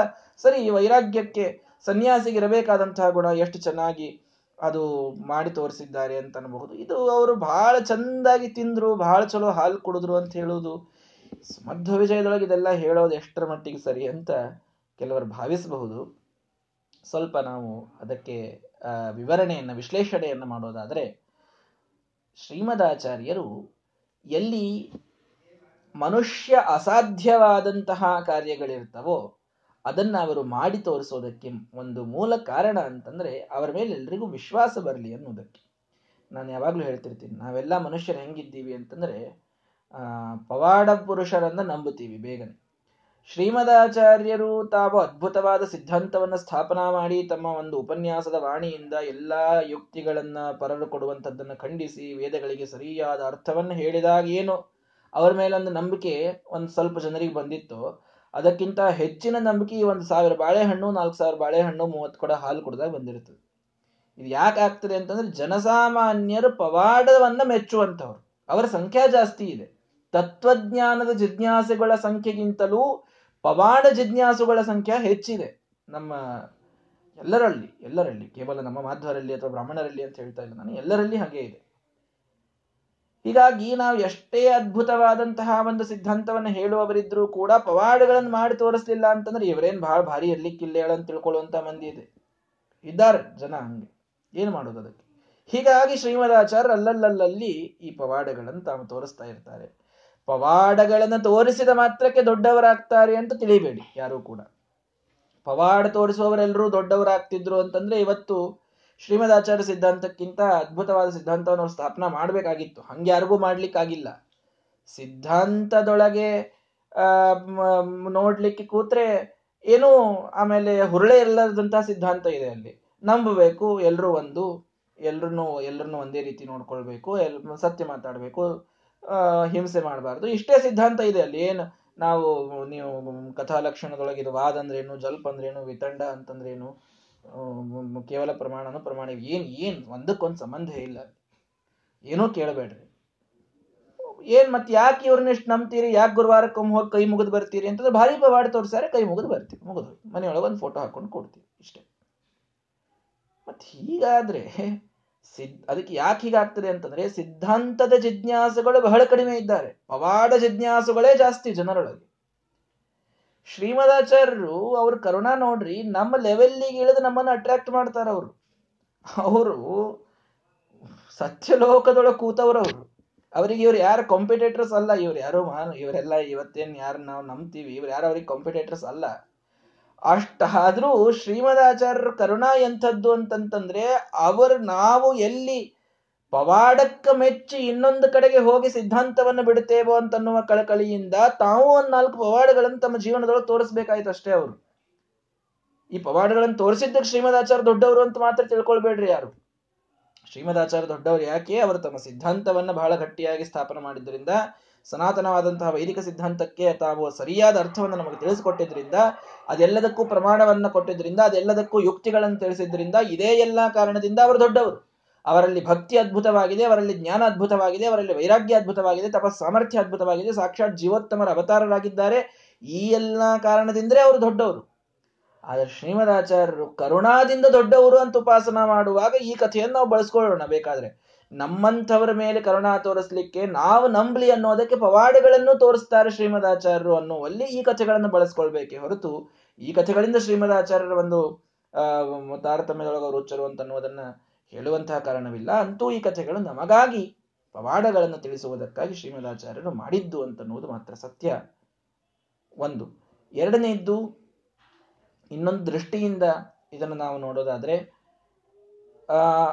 ಸರಿ, ವೈರಾಗ್ಯಕ್ಕೆ ಸನ್ಯಾಸಿಗೆ ಇರಬೇಕಾದಂತಹ ಗುಣ ಎಷ್ಟು ಚೆನ್ನಾಗಿ ಅದು ಮಾಡಿ ತೋರಿಸಿದ್ದಾರೆ ಅಂತ ಅನ್ಬಹುದು. ಇದು ಅವರು ಬಹಳ ಚಂದಾಗಿ ತಿಂದ್ರು ಬಹಳ ಚಲೋ ಹಾಲು ಕುಡಿದ್ರು ಅಂತ ಹೇಳುವುದು ಮಧ್ವ ವಿಜಯದೊಳಗೆ ಇದೆಲ್ಲ ಹೇಳೋದು ಎಷ್ಟರ ಮಟ್ಟಿಗೆ ಸರಿ ಅಂತ ಕೆಲವರು ಭಾವಿಸಬಹುದು. ಸ್ವಲ್ಪ ನಾವು ಅದಕ್ಕೆ ವಿವರಣೆಯನ್ನು, ವಿಶ್ಲೇಷಣೆಯನ್ನು ಮಾಡೋದಾದರೆ, ಶ್ರೀಮದಾಚಾರ್ಯರು ಎಲ್ಲಿ ಮನುಷ್ಯ ಅಸಾಧ್ಯವಾದಂತಹ ಕಾರ್ಯಗಳಿರ್ತವೋ ಅದನ್ನ ಅವರು ಮಾಡಿ ತೋರಿಸೋದಕ್ಕೆ ಒಂದು ಮೂಲ ಕಾರಣ ಅಂತಂದ್ರೆ ಅವರ ಮೇಲೆ ಎಲ್ರಿಗೂ ವಿಶ್ವಾಸ ಬರಲಿ ಅನ್ನೋದಕ್ಕೆ ನಾನು ಯಾವಾಗಲೂ ಹೇಳ್ತಿರ್ತೀನಿ, ನಾವೆಲ್ಲ ಮನುಷ್ಯರು ಹೆಂಗಿದ್ದೀವಿ ಅಂತಂದ್ರೆ ಪವಾಡ ಪುರುಷರನ್ನ ನಂಬುತ್ತೀವಿ ಬೇಗನೆ. ಶ್ರೀಮದಾಚಾರ್ಯರು ತಾವು ಅದ್ಭುತವಾದ ಸಿದ್ಧಾಂತವನ್ನು ಸ್ಥಾಪನಾ ಮಾಡಿ ತಮ್ಮ ಒಂದು ಉಪನ್ಯಾಸದ ವಾಣಿಯಿಂದ ಎಲ್ಲಾ ಯುಕ್ತಿಗಳನ್ನ ಪರರು ಕೊಡುವಂಥದ್ದನ್ನು ಖಂಡಿಸಿ ವೇದಗಳಿಗೆ ಸರಿಯಾದ ಅರ್ಥವನ್ನು ಹೇಳಿದಾಗ ಏನು ಅವರ ಮೇಲೊಂದು ನಂಬಿಕೆ ಒಂದು ಸ್ವಲ್ಪ ಜನರಿಗೆ ಬಂದಿತ್ತು. ಅದಕ್ಕಿಂತ ಹೆಚ್ಚಿನ ನಂಬಿಕೆ ಒಂದು ಸಾವಿರ ಬಾಳೆಹಣ್ಣು, ನಾಲ್ಕು ಸಾವಿರ ಬಾಳೆಹಣ್ಣು, ಮೂವತ್ತು ಕೂಡ ಹಾಲು ಕುಡ್ದಾಗ ಬಂದಿರ್ತದೆ ಇದು ಯಾಕೆ ಆಗ್ತದೆ ಅಂತಂದ್ರೆ ಜನಸಾಮಾನ್ಯರು ಪವಾಡವನ್ನು ಮೆಚ್ಚುವಂಥವ್ರು ಅವರ ಸಂಖ್ಯಾ ಜಾಸ್ತಿ ಇದೆ. ತತ್ವಜ್ಞಾನದ ಜಿಜ್ಞಾಸೆಗಳ ಸಂಖ್ಯೆಗಿಂತಲೂ ಪವಾಡ ಜಿಜ್ಞಾಸುಗಳ ಸಂಖ್ಯೆ ಹೆಚ್ಚಿದೆ. ನಮ್ಮ ಎಲ್ಲರಲ್ಲಿ ಎಲ್ಲರಲ್ಲಿ, ಕೇವಲ ನಮ್ಮ ಮಾಧ್ವರಲ್ಲಿ ಅಥವಾ ಬ್ರಾಹ್ಮಣರಲ್ಲಿ ಅಂತ ಹೇಳ್ತಾ ಇಲ್ಲ ನಾನು, ಎಲ್ಲರಲ್ಲಿ ಹಾಗೆ ಇದೆ. ಹೀಗಾಗಿ ನಾವು ಎಷ್ಟೇ ಅದ್ಭುತವಾದಂತಹ ಒಂದು ಸಿದ್ಧಾಂತವನ್ನು ಹೇಳುವವರಿದ್ರೂ ಕೂಡ ಪವಾಡಗಳನ್ನು ಮಾಡಿ ತೋರಿಸ್ಲಿಲ್ಲ ಅಂತಂದ್ರೆ ಇವರೇನ್ ಬಹಳ ಭಾರಿ ಇರ್ಲಿಕ್ಕಿಲ್ಲ ಹೇಳಂತ ತಿಳ್ಕೊಳ್ಳುವಂತ ಮಂದಿ ಇದೆ. ಇದ್ದಾರೆ ಜನ ಹಂಗೆ. ಏನು ಮಾಡೋದು ಅದಕ್ಕೆ? ಹೀಗಾಗಿ ಶ್ರೀಮದಾಚಾರ್ಯ ಅಲ್ಲಲ್ಲಲ್ಲಿ ಈ ಪವಾಡಗಳನ್ನು ತಾವು ತೋರಿಸ್ತಾ ಇರ್ತಾರೆ. ಪವಾಡಗಳನ್ನು ತೋರಿಸಿದ ಮಾತ್ರಕ್ಕೆ ದೊಡ್ಡವರಾಗ್ತಾರೆ ಅಂತ ತಿಳಿಬೇಡಿ, ಯಾರು ಕೂಡ. ಪವಾಡ ತೋರಿಸುವವರೆಲ್ಲರೂ ದೊಡ್ಡವರಾಗ್ತಿದ್ರು ಅಂತಂದ್ರೆ ಇವತ್ತು ಶ್ರೀಮದಾಚಾರ್ಯ ಸಿದ್ಧಾಂತಕ್ಕಿಂತ ಅದ್ಭುತವಾದ ಸಿದ್ಧಾಂತವನ್ನು ಸ್ಥಾಪನಾ ಮಾಡಬೇಕಾಗಿತ್ತು. ಹಂಗೆ ಯಾರಿಗೂ ಮಾಡ್ಲಿಕ್ಕಾಗಿಲ್ಲ. ಸಿದ್ಧಾಂತದೊಳಗೆ ನೋಡ್ಲಿಕ್ಕೆ ಕೂತ್ರೆ ಏನು ಆಮೇಲೆ ಹುರುಳೆ ಇಲ್ಲದಂತಹ ಸಿದ್ಧಾಂತ ಇದೆ ಅಲ್ಲಿ. ನಂಬಬೇಕು, ಎಲ್ಲರೂ ಒಂದು ಎಲ್ರೂ ಎಲ್ರನ್ನು ಒಂದೇ ರೀತಿ ನೋಡ್ಕೊಳ್ಬೇಕು, ಎಲ್, ಸತ್ಯ ಮಾತಾಡ್ಬೇಕು ಹಿಂಸೆ ಮಾಡಬಾರ್ದು. ಇಷ್ಟೇ ಸಿದ್ಧಾಂತ ಇದೆ ಅಲ್ಲಿ. ಏನು, ನಾವು, ನೀವು ಕಥಾಲಕ್ಷಣದೊಳಗೆ ಇದು ವಾದ ಅಂದ್ರೇನು ಜಲ್ಪ ಅಂದ್ರೇನು ವಿತಂಡ ಅಂತಂದ್ರೇನು ಕೇವಲ ಪ್ರಮಾಣನು ಪ್ರಮಾಣ ಏನ್ ಏನ್, ಒಂದಕ್ಕೊಂದು ಸಂಬಂಧ ಇಲ್ಲ ಏನೋ ಕೇಳಬೇಡ್ರಿ. ಏನ್ ಮತ್ತೆ ಯಾಕೆ ಇವ್ರನ್ನ ಇಷ್ಟು ನಂಬ್ತೀರಿ? ಯಾಕೆ ಗುರುವಾರಕ್ಕೊಮ್ಮೆ ಹೋಗಿ ಕೈ ಮುಗಿದು ಬರ್ತೀರಿ ಅಂತಂದ್ರೆ ಭಾರಿ ಪವಾಡ ತೋರಿಸ್ತಾರೆ ಕೈ ಮುಗಿದು ಬರ್ತೀವಿ, ಮುಗಿದು ಮನೆಯೊಳಗೆ ಒಂದು ಫೋಟೋ ಹಾಕೊಂಡು ಕೊಡ್ತೀವಿ, ಇಷ್ಟೇ. ಮತ್ತೆ ಹೀಗಾದ್ರೆ ಅದಕ್ಕೆ ಯಾಕೆ ಹೀಗಾಗ್ತದೆ ಅಂತಂದ್ರೆ ಸಿದ್ಧಾಂತದ ಜಿಜ್ಞಾಸುಗಳು ಬಹಳ ಕಡಿಮೆ ಇದ್ದಾರೆ. ಪವಾಡ ಜಿಜ್ಞಾಸುಗಳೇ ಜಾಸ್ತಿ ಜನರೊಳಗೆ. ಶ್ರೀಮದಾಚಾರ್ಯರು ಅವ್ರ ಕರುಣಾ ನೋಡ್ರಿ, ನಮ್ಮ ಲೆವೆಲ್ಲಿಗೆ ಇಳಿದು ನಮ್ಮನ್ನು ಅಟ್ರಾಕ್ಟ್ ಮಾಡ್ತಾರ ಅವರು. ಅವರು ಸತ್ಯಲೋಕದೊಳಗೆ ಕೂತವ್ರು ಅವರು. ಅವರಿಗೆ ಇವ್ರು ಯಾರು ಕಾಂಪಿಟೇಟರ್ಸ್ ಅಲ್ಲ, ಇವ್ರು ಯಾರು ಮಾನು ಇವರೆಲ್ಲ ಇವತ್ತೇನು ಯಾರು ನಾವು ನಂಬ್ತೀವಿ, ಇವ್ರು ಯಾರು ಅವ್ರಿಗೆ ಕಾಂಪಿಟೇಟರ್ಸ್ ಅಲ್ಲ. ಅಷ್ಟಾದ್ರೂ ಶ್ರೀಮದಾಚಾರ್ಯರ ಕರುಣಾ ಎಂಥದ್ದು ಅಂತಂತಂದ್ರೆ ಅವರು ನಾವು ಎಲ್ಲಿ ಪವಾಡಕ್ಕ ಮೆಚ್ಚಿ ಇನ್ನೊಂದು ಕಡೆಗೆ ಹೋಗಿ ಸಿದ್ಧಾಂತವನ್ನು ಬಿಡುತ್ತೇವೋ ಅಂತನ್ನುವ ಕಳಕಳಿಯಿಂದ ತಾವು ಒಂದ್ ನಾಲ್ಕು ಪವಾಡಗಳನ್ನು ತಮ್ಮ ಜೀವನದೊಳಗೆ ತೋರಿಸ್ಬೇಕಾಯ್ತು ಅಷ್ಟೇ ಅವರು. ಈ ಪವಾಡಗಳನ್ನು ತೋರಿಸಿದ್ದಕ್ಕೆ ಶ್ರೀಮದಾಚಾರ್ಯ ದೊಡ್ಡವರು ಅಂತ ಮಾತ್ರ ತಿಳ್ಕೊಳ್ಬೇಡ್ರಿ ಯಾರು. ಶ್ರೀಮದಾಚಾರ್ಯ ದೊಡ್ಡವರು ಯಾಕೆ? ಅವರು ತಮ್ಮ ಸಿದ್ಧಾಂತವನ್ನ ಬಹಳ ಗಟ್ಟಿಯಾಗಿ ಸ್ಥಾಪನೆ ಮಾಡಿದ್ರಿಂದ ಸನಾತನವಾದಂತಹ ವೈದಿಕ ಸಿದ್ಧಾಂತಕ್ಕೆ ತಾವು ಸರಿಯಾದ ಅರ್ಥವನ್ನು ನಮಗೆ ತಿಳಿಸಿಕೊಟ್ಟಿದ್ರಿಂದ, ಅದೆಲ್ಲದಕ್ಕೂ ಪ್ರಮಾಣವನ್ನ ಕೊಟ್ಟಿದ್ರಿಂದ, ಅದೆಲ್ಲದಕ್ಕೂ ಯುಕ್ತಿಗಳನ್ನು ತಿಳಿಸಿದ್ರಿಂದ, ಇದೇ ಎಲ್ಲಾ ಕಾರಣದಿಂದ ಅವರು ದೊಡ್ಡವರು. ಅವರಲ್ಲಿ ಭಕ್ತಿ ಅದ್ಭುತವಾಗಿದೆ, ಅವರಲ್ಲಿ ಜ್ಞಾನ ಅದ್ಭುತವಾಗಿದೆ, ಅವರಲ್ಲಿ ವೈರಾಗ್ಯ ಅದ್ಭುತವಾಗಿದೆ, ತಪಸ್ ಸಾಮರ್ಥ್ಯ ಅದ್ಭುತವಾಗಿದೆ, ಸಾಕ್ಷಾತ್ ಜೀವೋತ್ತಮರ ಅವತಾರರಾಗಿದ್ದಾರೆ. ಈ ಎಲ್ಲ ಕಾರಣದಿಂದಲೇ ಅವರು ದೊಡ್ಡವರು. ಆದರೆ ಶ್ರೀಮದಾಚಾರ್ಯರು ಕರುಣಾದಿಂದ ದೊಡ್ಡವರು ಅಂತ ಉಪಾಸನ ಮಾಡುವಾಗ ಈ ಕಥೆಯನ್ನು ನಾವು ಬಳಸ್ಕೊಳ್ಳೋಣ ಬೇಕಾದ್ರೆ. ನಮ್ಮಂಥವರ ಮೇಲೆ ಕರುಣಾ ತೋರಿಸ್ಲಿಕ್ಕೆ ನಾವು ನಂಬ್ಲಿ ಅನ್ನೋದಕ್ಕೆ ಪವಾಡಗಳನ್ನು ತೋರಿಸ್ತಾರೆ ಶ್ರೀಮದಾಚಾರ್ಯರು ಅನ್ನುವಲ್ಲಿ ಈ ಕಥೆಗಳನ್ನು ಬಳಸ್ಕೊಳ್ಬೇಕೆ ಹೊರತು ಈ ಕಥೆಗಳಿಂದ ಶ್ರೀಮದಾಚಾರ್ಯರ ಒಂದು ತಾರತಮ್ಯದೊಳಗೆ ಅವರು ಅಂತ ಅನ್ನೋದನ್ನ ಹೇಳುವಂತಹ ಕಾರಣವಿಲ್ಲ. ಅಂತೂ ಈ ಕಥೆಗಳು ನಮಗಾಗಿ ಪವಾಡಗಳನ್ನು ತಿಳಿಸುವುದಕ್ಕಾಗಿ ಶ್ರೀಮದಾಚಾರ್ಯರು ಮಾಡಿದ್ದು ಅಂತನ್ನುವುದು ಮಾತ್ರ ಸತ್ಯ. ಒಂದು. ಎರಡನೆಯದ್ದು ಇನ್ನೊಂದು ದೃಷ್ಟಿಯಿಂದ ಇದನ್ನು ನಾವು ನೋಡೋದಾದ್ರೆ, ಆ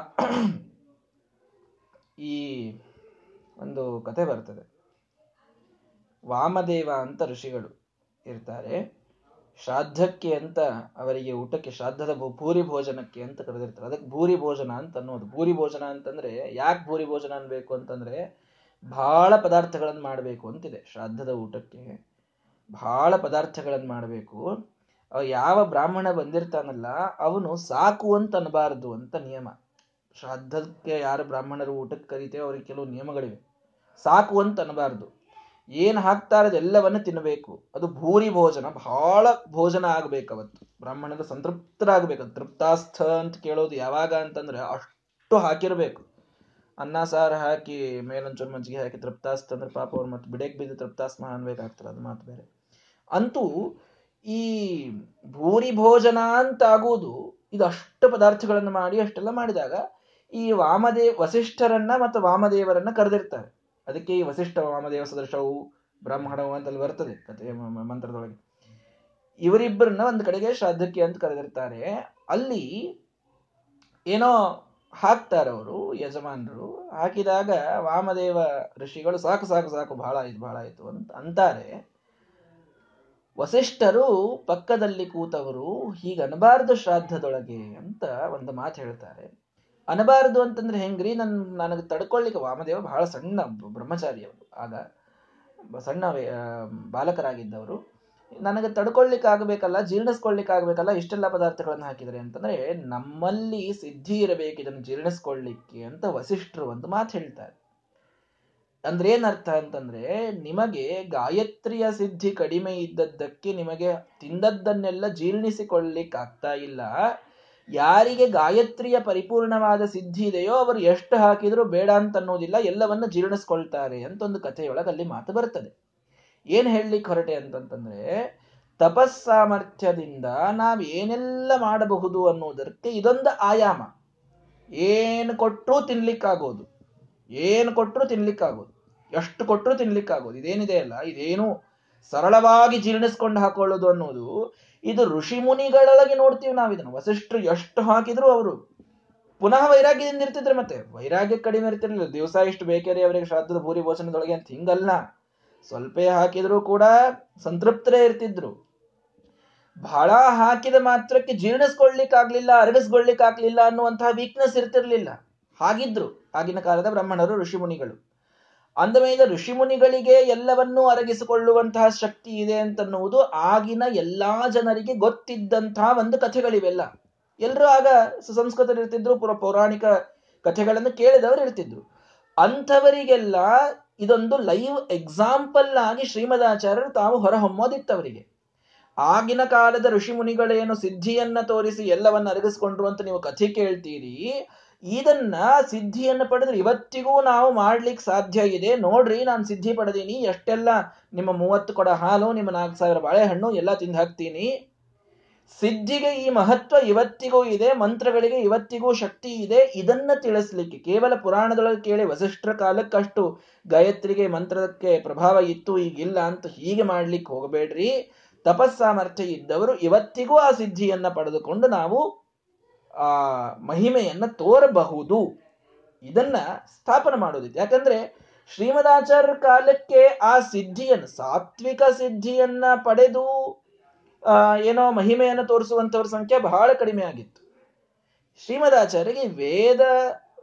ಈ ಒಂದು ಕತೆ ಬರ್ತದೆ. ವಾಮದೇವ ಅಂತ ಋಷಿಗಳು ಇರ್ತಾರೆ. ಶ್ರಾದ್ದಕ್ಕೆ ಅಂತ ಅವರಿಗೆ ಊಟಕ್ಕೆ ಶ್ರಾದ್ದದ ಭೂರಿ ಭೋಜನಕ್ಕೆ ಅಂತ ಕರೆದಿರ್ತಾರೆ. ಅದಕ್ಕೆ ಭೂರಿ ಭೋಜನ ಅಂತ ಅನ್ನೋದು. ಭೂರಿ ಭೋಜನ ಅಂತಂದ್ರೆ ಯಾಕೆ ಭೂರಿ ಭೋಜನ ಅನ್ಬೇಕು ಅಂತಂದ್ರೆ ಬಹಳ ಪದಾರ್ಥಗಳನ್ನು ಮಾಡಬೇಕು ಅಂತಿದೆ. ಶ್ರಾದ್ದದ ಊಟಕ್ಕೆ ಬಹಳ ಪದಾರ್ಥಗಳನ್ನು ಮಾಡಬೇಕು. ಯಾವ ಬ್ರಾಹ್ಮಣ ಬಂದಿರ್ತಾನಲ್ಲ, ಅವನು ಸಾಕು ಅಂತ ಅನ್ನಬಾರದು ಅಂತ ನಿಯಮ. ಶ್ರಾದ್ದಕ್ಕೆ ಯಾರು ಬ್ರಾಹ್ಮಣರು ಊಟಕ್ಕೆ ಕರೀತೇವೆ ಅವ್ರಿಗೆ ಕೆಲವು ನಿಯಮಗಳಿವೆ. ಸಾಕು ಅಂತ ಅನ್ನಬಾರ್ದು. ಏನು ಹಾಕ್ತಾರೆ ಅದೆಲ್ಲವನ್ನು ತಿನ್ನಬೇಕು. ಅದು ಭೂರಿ ಭೋಜನ, ಬಹಳ ಭೋಜನ ಆಗಬೇಕು ಅವತ್ತು. ಬ್ರಾಹ್ಮಣರು ಸಂತೃಪ್ತರಾಗಬೇಕು. ತೃಪ್ತಾಸ್ಥ ಅಂತ ಕೇಳೋದು ಯಾವಾಗ ಅಂತಂದ್ರೆ ಅಷ್ಟು ಹಾಕಿರಬೇಕು. ಅನ್ನ, ಸಾರು ಹಾಕಿ ಮೇಲೊಂಚೂರು ಮಜ್ಜಿಗೆ ಹಾಕಿ ತೃಪ್ತಾಸ್ಥ ಅಂದ್ರೆ ಪಾಪ ಅವ್ರು ಮತ್ತೆ ಬಿಡಕ್ಕೆ ಬಿದ್ದು ತೃಪ್ತಾಸ್ಮ ಅನ್ಬೇಕಾಗ್ತದೆ ಅದು ಮಾತು ಬೇರೆ. ಅಂತೂ ಈ ಭೂರಿ ಭೋಜನ ಅಂತ ಆಗುವುದು ಇದು ಅಷ್ಟು ಪದಾರ್ಥಗಳನ್ನು ಮಾಡಿ ಅಷ್ಟೆಲ್ಲ ಮಾಡಿದಾಗ ಈ ವಾಮದೇವ್ ವಸಿಷ್ಠರನ್ನ ಮತ್ತು ವಾಮದೇವರನ್ನ ಕರೆದಿರ್ತಾರೆ. ಅದಕ್ಕೆ ಈ ವಸಿಷ್ಠ ವಾಮದೇವ ಸದೃಶವು ಬ್ರಾಹ್ಮಣವು ಅಂತಲ್ಲಿ ಬರ್ತದೆ ಕಥೆ ಮಂತ್ರದೊಳಗೆ. ಇವರಿಬ್ಬರನ್ನ ಒಂದು ಕಡೆಗೆ ಶ್ರಾದ್ದಕ್ಕೆ ಅಂತ ಕರೆದಿರ್ತಾರೆ. ಅಲ್ಲಿ ಏನೋ ಹಾಕ್ತಾರೆ ಅವರು, ಯಜಮಾನರು. ಹಾಕಿದಾಗ ವಾಮದೇವ ಋಷಿಗಳು ಸಾಕು ಸಾಕು ಸಾಕು, ಬಹಳ ಆಯ್ತು ಬಹಳ ಆಯ್ತು ಅಂತ ಅಂತಾರೆ. ವಸಿಷ್ಠರು ಪಕ್ಕದಲ್ಲಿ ಕೂತವರು ಹೀಗೆ ಅನಬಾರದು ಶ್ರಾದ್ದದೊಳಗೆ ಅಂತ ಒಂದು ಮಾತು ಹೇಳ್ತಾರೆ. ಅನಬಾರದು ಅಂತಂದ್ರೆ ಹೆಂಗ್ರಿ? ನನ್, ನನಗೆ ತಡ್ಕೊಳ್ಳಿಕ್ಕೆ ವಾಮದೇವ ಬಹಳ ಸಣ್ಣ ಬ್ರಹ್ಮಚಾರಿ ಅವರು. ಆಗ ಸಣ್ಣ ಬಾಲಕರಾಗಿದ್ದವರು. ನನಗೆ ತಡ್ಕೊಳ್ಲಿಕ್ಕೆ ಆಗಬೇಕಲ್ಲ, ಜೀರ್ಣಿಸ್ಕೊಳ್ಲಿಕ್ಕೆ ಆಗಬೇಕಲ್ಲ, ಇಷ್ಟೆಲ್ಲ ಪದಾರ್ಥಗಳನ್ನು ಹಾಕಿದರೆ ಅಂತಂದ್ರೆ ನಮ್ಮಲ್ಲಿ ಸಿದ್ಧಿ ಇರಬೇಕು ಇದನ್ನು ಜೀರ್ಣಿಸ್ಕೊಳ್ಳಿಕ್ಕೆ ಅಂತ ವಸಿಷ್ಠರು ಒಂದು ಮಾತು ಹೇಳ್ತಾರೆ. ಅಂದ್ರೆ ಏನರ್ಥ ಅಂತಂದ್ರೆ ನಿಮಗೆ ಗಾಯತ್ರಿಯ ಸಿದ್ಧಿ ಕಡಿಮೆ ಇದ್ದದ್ದಕ್ಕೆ ನಿಮಗೆ ತಿಂದದ್ದನ್ನೆಲ್ಲ ಜೀರ್ಣಿಸಿಕೊಳ್ಳಿಕ್ಕಾಗ್ತಾ ಇಲ್ಲ. ಯಾರಿಗೆ ಗಾಯತ್ರಿಯ ಪರಿಪೂರ್ಣವಾದ ಸಿದ್ಧಿ ಇದೆಯೋ ಅವರು ಎಷ್ಟು ಹಾಕಿದರೂ ಬೇಡ ಅಂತ ಅನ್ನೋದಿಲ್ಲ ಎಲ್ಲವನ್ನ ಜೀರ್ಣಿಸ್ಕೊಳ್ತಾರೆ ಅಂತ ಒಂದು ಕಥೆಯೊಳಗೆ ಅಲ್ಲಿ ಮಾತು ಬರ್ತದೆ. ಏನ್ ಹೇಳಲಿಕ್ಕೆ ಹೊರಟೆ ಅಂತಂತಂದ್ರೆ, ತಪಸ್ಸಾಮರ್ಥ್ಯದಿಂದ ನಾವು ಏನೆಲ್ಲ ಮಾಡಬಹುದು ಅನ್ನೋದಕ್ಕೆ ಇದೊಂದು ಆಯಾಮ. ಏನು ಕೊಟ್ಟರೂ ತಿನ್ಲಿಕ್ಕಾಗೋದು, ಏನು ಕೊಟ್ಟರು ತಿನ್ಲಿಕ್ಕಾಗೋದು, ಎಷ್ಟು ಕೊಟ್ಟರು ತಿನ್ಲಿಕ್ಕಾಗೋದು, ಇದೇನಿದೆ ಅಲ್ಲ, ಇದೇನು ಸರಳವಾಗಿ ಜೀರ್ಣಿಸ್ಕೊಂಡು ಹಾಕೊಳ್ಳೋದು ಅನ್ನೋದು ಇದು ಋಷಿ ಮುನಿಗಳೊಳಗೆ ನೋಡ್ತೀವಿ ನಾವು. ಇದನ್ನು ವಸಿಷ್ಠರು ಎಷ್ಟು ಹಾಕಿದ್ರು ಅವರು. ಪುನಃ ವೈರಾಗ್ಯದಿಂದ ಇರ್ತಿದ್ರು ಮತ್ತೆ. ವೈರಾಗ್ಯ ಕಡಿಮೆ ಇರ್ತಿರ್ಲಿಲ್ಲ. ದಿವಸ ಇಷ್ಟು ಬೇಕೇರಿ ಅವರಿಗೆ ಶ್ರಾದ್ದದ ಭೂರಿ ಭೋಜನದೊಳಗೆ ಅಂತ ಹಿಂಗಲ್ಲ. ಸ್ವಲ್ಪ ಹಾಕಿದ್ರು ಕೂಡ ಸಂತೃಪ್ತರೇ ಇರ್ತಿದ್ರು. ಬಹಳ ಹಾಕಿದ ಮಾತ್ರಕ್ಕೆ ಜೀರ್ಣಿಸ್ಕೊಳ್ಲಿಕ್ಕಾಗ್ಲಿಲ್ಲ ಅರಗಿಸ್ಕೊಳ್ಲಿಕ್ಕಾಗ್ಲಿಲ್ಲ ಅನ್ನುವಂತಹ ವೀಕ್ನೆಸ್ ಇರ್ತಿರ್ಲಿಲ್ಲ. ಹಾಗಿದ್ರು. ಆಗಿನ ಕಾಲದ ಬ್ರಾಹ್ಮಣರು, ಋಷಿ ಮುನಿಗಳು. ಅಂದ ಮೇಲೆ ಋಷಿಮುನಿಗಳಿಗೆ ಎಲ್ಲವನ್ನೂ ಅರಗಿಸಿಕೊಳ್ಳುವಂತಹ ಶಕ್ತಿ ಇದೆ ಅಂತನ್ನುವುದು ಆಗಿನ ಎಲ್ಲಾ ಜನರಿಗೆ ಗೊತ್ತಿದ್ದಂತಹ ಒಂದು ಕಥೆಗಳಿವೆಲ್ಲ. ಎಲ್ಲರೂ ಆಗ ಸುಸಂಸ್ಕೃತರಿರ್ತಿದ್ರು ಪುರ ಪೌರಾಣಿಕ ಕಥೆಗಳನ್ನು ಕೇಳಿದವರು ಇರ್ತಿದ್ರು. ಅಂಥವರಿಗೆಲ್ಲ ಇದೊಂದು ಲೈವ್ ಎಕ್ಸಾಂಪಲ್ ಆಗಿ ಶ್ರೀಮದಾಚಾರ್ಯರು ತಾವು ಹೊರಹೊಮ್ಮೋದಿತ್ತವರಿಗೆ. ಆಗಿನ ಕಾಲದ ಋಷಿ ಮುನಿಗಳೇನು ಸಿದ್ಧಿಯನ್ನ ತೋರಿಸಿ ಎಲ್ಲವನ್ನ ಅರಗಿಸ್ಕೊಂಡ್ರು ಅಂತ ನೀವು ಕಥೆ ಕೇಳ್ತೀರಿ ಇದನ್ನ ಸಿದ್ಧಿಯನ್ನು ಪಡೆದ್ರೆ ಇವತ್ತಿಗೂ ನಾವು ಮಾಡ್ಲಿಕ್ಕೆ ಸಾಧ್ಯ ಇದೆ. ನೋಡ್ರಿ, ನಾನು ಸಿದ್ಧಿ ಪಡೆದೀನಿ, ಎಷ್ಟೆಲ್ಲ ನಿಮ್ಮ ಮೂವತ್ತು ಕೊಡ ಹಾಲು, ನಿಮ್ಮ ನಾಲ್ಕು ಸಾವಿರ ಬಾಳೆಹಣ್ಣು ಎಲ್ಲ ತಿಂದು ಹಾಕ್ತೀನಿ. ಸಿದ್ಧಿಗೆ ಈ ಮಹತ್ವ ಇವತ್ತಿಗೂ ಇದೆ, ಮಂತ್ರಗಳಿಗೆ ಇವತ್ತಿಗೂ ಶಕ್ತಿ ಇದೆ. ಇದನ್ನ ತಿಳಿಸ್ಲಿಕ್ಕೆ ಕೇವಲ ಪುರಾಣದೊಳಗೆ ಕೇಳಿ ವಸಿಷ್ಠರ ಕಾಲಕ್ಕಷ್ಟು ಗಾಯತ್ರಿಗೆ, ಮಂತ್ರಕ್ಕೆ ಪ್ರಭಾವ ಇತ್ತು, ಈಗಿಲ್ಲ ಅಂತ ಹೀಗೆ ಮಾಡ್ಲಿಕ್ಕೆ ಹೋಗಬೇಡ್ರಿ. ತಪಸ್ಸಾಮರ್ಥ್ಯ ಇದ್ದವರು ಇವತ್ತಿಗೂ ಆ ಸಿದ್ಧಿಯನ್ನ ಪಡೆದುಕೊಂಡು ನಾವು ಆ ಮಹಿಮೆಯನ್ನ ತೋರಬಹುದು. ಇದನ್ನ ಸ್ಥಾಪನೆ ಮಾಡೋದಿತ್ತು. ಯಾಕಂದ್ರೆ ಶ್ರೀಮದಾಚಾರ್ಯ ಕಾಲಕ್ಕೆ ಆ ಸಿದ್ಧಿಯನ್ನು, ಸಾತ್ವಿಕ ಸಿದ್ಧಿಯನ್ನ ಪಡೆದು ಏನೋ ಮಹಿಮೆಯನ್ನು ತೋರಿಸುವಂತವ್ರ ಸಂಖ್ಯೆ ಬಹಳ ಕಡಿಮೆ ಆಗಿತ್ತು. ಶ್ರೀಮದಾಚಾರ್ಯರಿಗೆ ವೇದ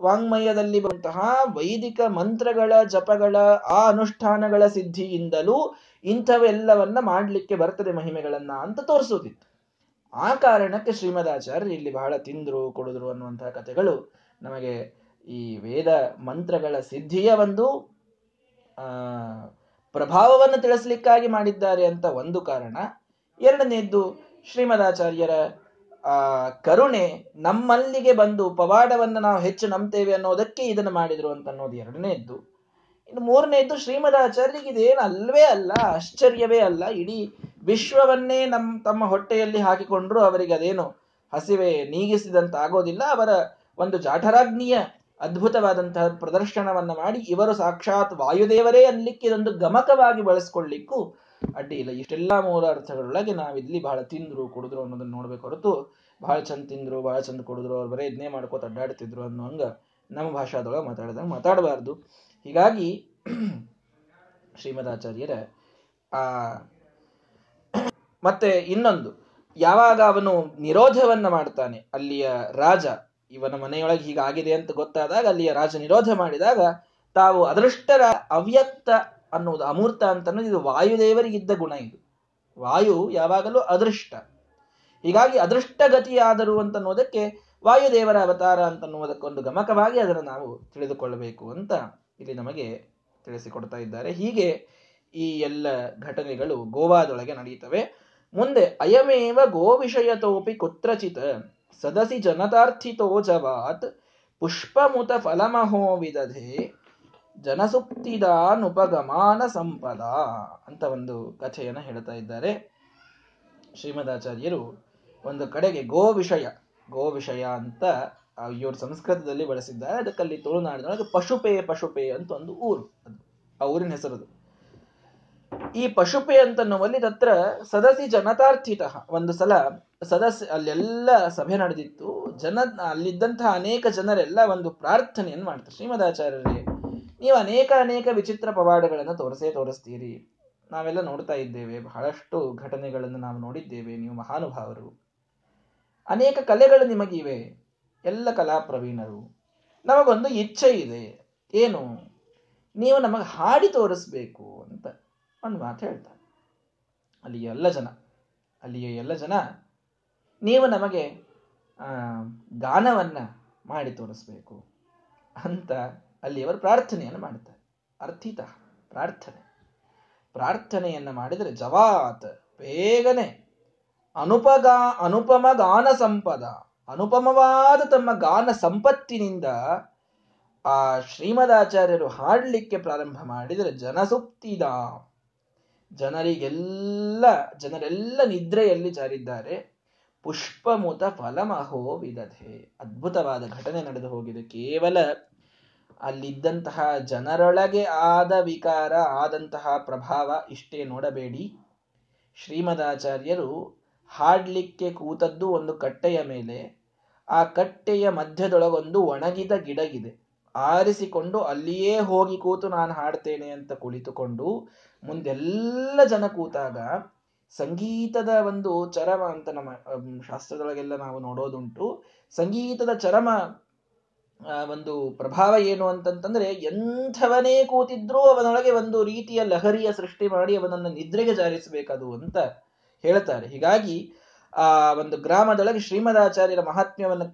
ವಾಂಗ್ಮಯದಲ್ಲಿ ಬರುವಂತಹ ವೈದಿಕ ಮಂತ್ರಗಳ, ಜಪಗಳ, ಆ ಅನುಷ್ಠಾನಗಳ ಸಿದ್ಧಿಯಿಂದಲೂ ಇಂಥವೆಲ್ಲವನ್ನ ಮಾಡಲಿಕ್ಕೆ ಬರ್ತದೆ ಮಹಿಮೆಗಳನ್ನ ಅಂತ ತೋರಿಸೋದಿತ್ತು. ಆ ಕಾರಣಕ್ಕೆ ಶ್ರೀಮದಾಚಾರ್ಯರು ಇಲ್ಲಿ ಬಹಳ ತಿಂದ್ರು, ಕೊಡಿದ್ರು ಅನ್ನುವಂತಹ ಕಥೆಗಳು ನಮಗೆ ಈ ವೇದ ಮಂತ್ರಗಳ ಸಿದ್ಧಿಯ ಒಂದು, ಆ, ಪ್ರಭಾವವನ್ನು ತಿಳಿಸ್ಲಿಕ್ಕಾಗಿ ಮಾಡಿದ್ದಾರೆ ಅಂತ ಒಂದು ಕಾರಣ. ಎರಡನೇದ್ದು, ಶ್ರೀಮದಾಚಾರ್ಯರ, ಆ, ಕರುಣೆ ನಮ್ಮಲ್ಲಿಗೆ ಬಂದು ಪವಾಡವನ್ನು ನಾವು ಹೆಚ್ಚು ನಂಬ್ತೇವೆ ಅನ್ನೋದಕ್ಕೆ ಇದನ್ನು ಮಾಡಿದ್ರು ಅಂತ ಅನ್ನೋದು ಎರಡನೇದ್ದು. ಇನ್ನು ಮೂರನೇದ್ದು ಶ್ರೀಮದಾಚಾರ್ಯರಿಗೆ ಇದೇನು ಅಲ್ವೇ ಅಲ್ಲ, ಆಶ್ಚರ್ಯವೇ ಅಲ್ಲ. ಇಡೀ ವಿಶ್ವವನ್ನೇ ನಮ್ಮ ತಮ್ಮ ಹೊಟ್ಟೆಯಲ್ಲಿ ಹಾಕಿಕೊಂಡ್ರು ಅವರಿಗೆ ಅದೇನು ಹಸಿವೆ ನೀಗಿಸಿದಂತ ಆಗೋದಿಲ್ಲ ಅವರ ಒಂದು ಜಾಠರಾಗ್ನಿಯ ಅದ್ಭುತವಾದಂತಹ ಪ್ರದರ್ಶನವನ್ನ ಮಾಡಿ ಇವರು ಸಾಕ್ಷಾತ್ ವಾಯುದೇವರೇ ಅನ್ಲಿಕ್ಕೆ ಇದೊಂದು ಗಮಕವಾಗಿ ಬಳಸ್ಕೊಳ್ಳಿಕ್ಕೂ ಅಡ್ಡಿ ಇಲ್ಲ. ಇಷ್ಟೆಲ್ಲ ಮೂಲ ಅರ್ಥಗಳೊಳಗೆ ನಾವಿಲ್ಲಿ ಬಹಳ ತಿಂದ್ರು, ಕುಡಿದ್ರು ಅನ್ನೋದನ್ನ ನೋಡ್ಬೇಕು ಹೊರತು ಬಹಳ ಚಂದ ತಿಂದ್ರು, ಬಹಳ ಚಂದ ಕುಡಿದ್ರು, ಅವ್ರು ಬರೇ ಇದನ್ನೇ ಮಾಡ್ಕೋತ ಅಡ್ಡಾಡ್ತಿದ್ರು ಅನ್ನೋ ಹಂಗ ನಮ್ಮ ಭಾಷಾದೊಳಗೆ ಮಾತಾಡಿದಾಗ ಮಾತಾಡಬಾರ್ದು. ಹೀಗಾಗಿ (clears throat) ಶ್ರೀಮದಾಚಾರ್ಯರ, ಆ, (clears throat) ಮತ್ತೆ ಇನ್ನೊಂದು, ಯಾವಾಗ ಅವನು ನಿರೋಧವನ್ನ ಮಾಡ್ತಾನೆ ಅಲ್ಲಿಯ ರಾಜ, ಇವನ ಮನೆಯೊಳಗೆ ಹೀಗಾಗಿದೆ ಅಂತ ಗೊತ್ತಾದಾಗ, ಅಲ್ಲಿಯ ರಾಜ ನಿರೋಧ ಮಾಡಿದಾಗ, ತಾವು ಅದೃಷ್ಟರ ಅವ್ಯಕ್ತ ಅನ್ನುವುದು, ಅಮೂರ್ತ ಅಂತ ಅನ್ನೋದು, ಇದು ವಾಯುದೇವರಿಗಿದ್ದ ಗುಣ ಇದು. ವಾಯು ಯಾವಾಗಲೂ ಅದೃಷ್ಟ. ಹೀಗಾಗಿ ಅದೃಷ್ಟಗತಿಯಾದರು ಅಂತನ್ನುವುದಕ್ಕೆ ವಾಯುದೇವರ ಅವತಾರ ಅಂತನ್ನುವುದಕ್ಕೊಂದು ಗಮಕವಾಗಿ ಅದನ್ನು ನಾವು ತಿಳಿದುಕೊಳ್ಳಬೇಕು ಅಂತ ಇಲ್ಲಿ ನಮಗೆ ತಿಳಿಸಿಕೊಡ್ತಾ ಇದ್ದಾರೆ. ಹೀಗೆ ಈ ಎಲ್ಲ ಘಟನೆಗಳು ಗೋವಾದೊಳಗೆ ನಡೆಯುತ್ತವೆ. ಮುಂದೆ, ಅಯಮೇವ ಗೋ ವಿಷಯತೋಪಿ ಕುತ್ರಚಿತ ಸದಸಿ ಜನತಾರ್ಥಿತೋ ಜವಾತ್ ಪುಷ್ಪಮುತ ಫಲಮಹೋ ವಿದಧೆ ಜನಸುಪ್ತಿದಾನುಪಗಮಾನ ಸಂಪದ ಅಂತ ಒಂದು ಕಥೆಯನ್ನು ಹೇಳ್ತಾ ಇದ್ದಾರೆ. ಶ್ರೀಮದಾಚಾರ್ಯರು ಒಂದು ಕಡೆಗೆ ಗೋ ವಿಷಯ ಗೋ ವಿಷಯ ಅಂತ ಇವರು ಸಂಸ್ಕೃತದಲ್ಲಿ ಬಳಸಿದ್ದಾರೆ. ಅದಕ್ಕಲ್ಲಿ ತುಳುನಾಡಿನೊಳಗೆ ಪಶುಪೇ ಪಶುಪೇ ಅಂತ ಒಂದು ಊರು ಅದು. ಆ ಊರಿನ ಹೆಸರದು ಈ ಪಶುಪೇ ಅಂತನ್ನುವಲ್ಲಿ ತತ್ರ ಸದಸಿ ಜನತಾರ್ಥಿತ ಒಂದು ಸಲ ಸದಸ್ಯ ಅಲ್ಲೆಲ್ಲ ಸಭೆ ನಡೆದಿತ್ತು. ಜನ ಅಲ್ಲಿದ್ದಂತಹ ಅನೇಕ ಜನರೆಲ್ಲ ಒಂದು ಪ್ರಾರ್ಥನೆಯನ್ನು ಮಾಡ್ತಾರೆ. ಶ್ರೀಮದಾಚಾರ್ಯರೇ, ನೀವು ಅನೇಕ ಅನೇಕ ವಿಚಿತ್ರ ಪವಾಡಗಳನ್ನು ತೋರಿಸೇ ತೋರಿಸ್ತೀರಿ. ನಾವೆಲ್ಲ ನೋಡ್ತಾ ಇದ್ದೇವೆ. ಬಹಳಷ್ಟು ಘಟನೆಗಳನ್ನು ನಾವು ನೋಡಿದ್ದೇವೆ. ನೀವು ಮಹಾನುಭಾವರು. ಅನೇಕ ಕಲೆಗಳು ನಿಮಗಿವೆ. ಎಲ್ಲ ಕಲಾ ಪ್ರವೀಣರು. ನಮಗೊಂದು ಇಚ್ಛೆ ಇದೆ. ಏನು? ನೀವು ನಮಗೆ ಹಾಡಿ ತೋರಿಸ್ಬೇಕು ಅಂತ ಒಂದು ಮಾತು ಹೇಳ್ತಾರೆ. ಅಲ್ಲಿಯ ಎಲ್ಲ ಜನ, ಅಲ್ಲಿಯ ಎಲ್ಲ ಜನ ನೀವು ನಮಗೆ ಗಾನವನ್ನ ಮಾಡಿ ತೋರಿಸ್ಬೇಕು ಅಂತ ಅಲ್ಲಿಯವರು ಪ್ರಾರ್ಥನೆಯನ್ನು ಮಾಡ್ತಾರೆ. ಅರ್ಥಿತ ಪ್ರಾರ್ಥನೆ. ಪ್ರಾರ್ಥನೆಯನ್ನು ಮಾಡಿದರೆ ಜವಾತ್, ಬೇಗನೆ ಅನುಪಗಾ, ಅನುಪಮ ಗಾನ ಸಂಪದ ಅನುಪಮವಾದ ತಮ್ಮ ಗಾನ ಸಂಪತ್ತಿನಿಂದ ಆ ಶ್ರೀಮದಾಚಾರ್ಯರು ಹಾಡಲಿಕ್ಕೆ ಪ್ರಾರಂಭ ಮಾಡಿದರೆ ಜನಸುಪ್ತಿದ. ಜನರಿಗೆಲ್ಲ, ಜನರೆಲ್ಲ ನಿದ್ರೆಯಲ್ಲಿ ಜಾರಿದ್ದಾರೆ. ಪುಷ್ಪಮುತ ಫಲಮಹೋ ವಿದಧೆ. ಅದ್ಭುತವಾದ ಘಟನೆ ನಡೆದು ಹೋಗಿದೆ. ಕೇವಲ ಅಲ್ಲಿದ್ದಂತಹ ಜನರೊಳಗೆ ಆದ ವಿಕಾರ, ಆದಂತಹ ಪ್ರಭಾವ ಇಷ್ಟೇ ನೋಡಬೇಡಿ. ಶ್ರೀಮದಾಚಾರ್ಯರು ಹಾಡ್ಲಿಕ್ಕೆ ಕೂತದ್ದು ಒಂದು ಕಟ್ಟೆಯ ಮೇಲೆ. ಆ ಕಟ್ಟೆಯ ಮಧ್ಯದೊಳಗೊಂದು ಒಣಗಿದ ಗಿಡಗಿದೆ. ಆರಿಸಿಕೊಂಡು ಅಲ್ಲಿಯೇ ಹೋಗಿ ಕೂತು ನಾನು ಹಾಡ್ತೇನೆ ಅಂತ ಕುಳಿತುಕೊಂಡು ಮುಂದೆಲ್ಲ ಜನ ಕೂತಾಗ ಸಂಗೀತದ ಒಂದು ಚರಮ ಅಂತ ನಮ್ಮ ಶಾಸ್ತ್ರದೊಳಗೆಲ್ಲ ನಾವು ನೋಡೋದುಂಟು. ಸಂಗೀತದ ಚರಮ ಒಂದು ಪ್ರಭಾವ ಏನು ಅಂತಂತಂದ್ರೆ ಎಂಥವನೇ ಕೂತಿದ್ರೂ ಅವನೊಳಗೆ ಒಂದು ರೀತಿಯ ಲಹರಿಯ ಸೃಷ್ಟಿ ಮಾಡಿ ಅವನನ್ನು ನಿದ್ರೆಗೆ ಜಾರಿಸಬೇಕದು ಅಂತ ಹೇಳ್ತಾರೆ. ಹೀಗಾಗಿ, ಆ, ಒಂದು ಗ್ರಾಮದೊಳಗೆ ಶ್ರೀಮದಾಚಾರ್ಯರ ಮಹಾತ್ಮ್ಯವನ್ನು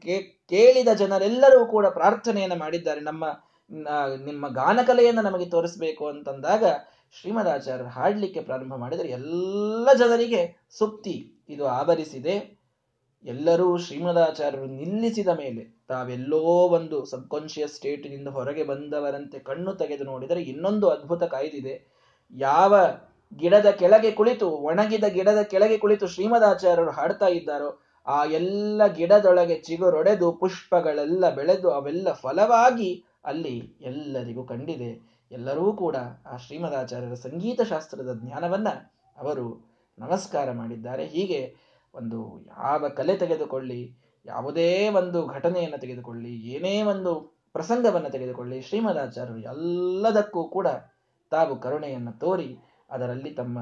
ಕೇಳಿದ ಜನರೆಲ್ಲರೂ ಕೂಡ ಪ್ರಾರ್ಥನೆಯನ್ನು ಮಾಡಿದ್ದಾರೆ. ನಮ್ಮ ನಿಮ್ಮ ಗಾನಕಲೆಯನ್ನು ನಮಗೆ ತೋರಿಸಬೇಕು ಅಂತಂದಾಗ, ಶ್ರೀಮದಾಚಾರ್ಯರು ಹಾಡಲಿಕ್ಕೆ ಪ್ರಾರಂಭ ಮಾಡಿದರೆ ಎಲ್ಲ ಜನರಿಗೆ ಸುಪ್ತಿ ಇದು ಆವರಿಸಿದೆ. ಎಲ್ಲರೂ ಶ್ರೀಮದಾಚಾರ್ಯರು ನಿಲ್ಲಿಸಿದ ಮೇಲೆ ತಾವೆಲ್ಲೋ ಒಂದು ಸಬ್ಕಾನ್ಶಿಯಸ್ ಸ್ಟೇಟಿನಿಂದ ಹೊರಗೆ ಬಂದವರಂತೆ ಕಣ್ಣು ತೆಗೆದು ನೋಡಿದರೆ ಇನ್ನೊಂದು ಅದ್ಭುತ ಕಾಯ್ದಿದೆ. ಯಾವ ಗಿಡದ ಕೆಳಗೆ ಕುಳಿತು, ಒಣಗಿದ ಗಿಡದ ಕೆಳಗೆ ಕುಳಿತು ಶ್ರೀಮದಾಚಾರ್ಯರು ಹಾಡ್ತಾ ಇದ್ದಾರೋ, ಆ ಎಲ್ಲ ಗಿಡದೊಳಗೆ ಚಿಗುರೊಡೆದು ಪುಷ್ಪಗಳೆಲ್ಲ ಬೆಳೆದು ಅವೆಲ್ಲ ಫಲವಾಗಿ ಅಲ್ಲಿ ಎಲ್ಲರಿಗೂ ಕಂಡಿದೆ. ಎಲ್ಲರೂ ಕೂಡ ಆ ಶ್ರೀಮದಾಚಾರ್ಯರ ಸಂಗೀತ ಶಾಸ್ತ್ರದ ಜ್ಞಾನವನ್ನ ಅವರು ನಮಸ್ಕಾರ ಮಾಡಿದ್ದಾರೆ. ಹೀಗೆ ಒಂದು ಯಾವ ಕಲೆ ತೆಗೆದುಕೊಳ್ಳಿ, ಯಾವುದೇ ಒಂದು ಘಟನೆಯನ್ನು ತೆಗೆದುಕೊಳ್ಳಿ, ಏನೇ ಒಂದು ಪ್ರಸಂಗವನ್ನು ತೆಗೆದುಕೊಳ್ಳಿ, ಶ್ರೀಮದಾಚಾರ್ಯರು ಎಲ್ಲದಕ್ಕೂ ಕೂಡ ತಾವು ಕರುಣೆಯನ್ನು ತೋರಿ ಅದರಲ್ಲಿ ತಮ್ಮ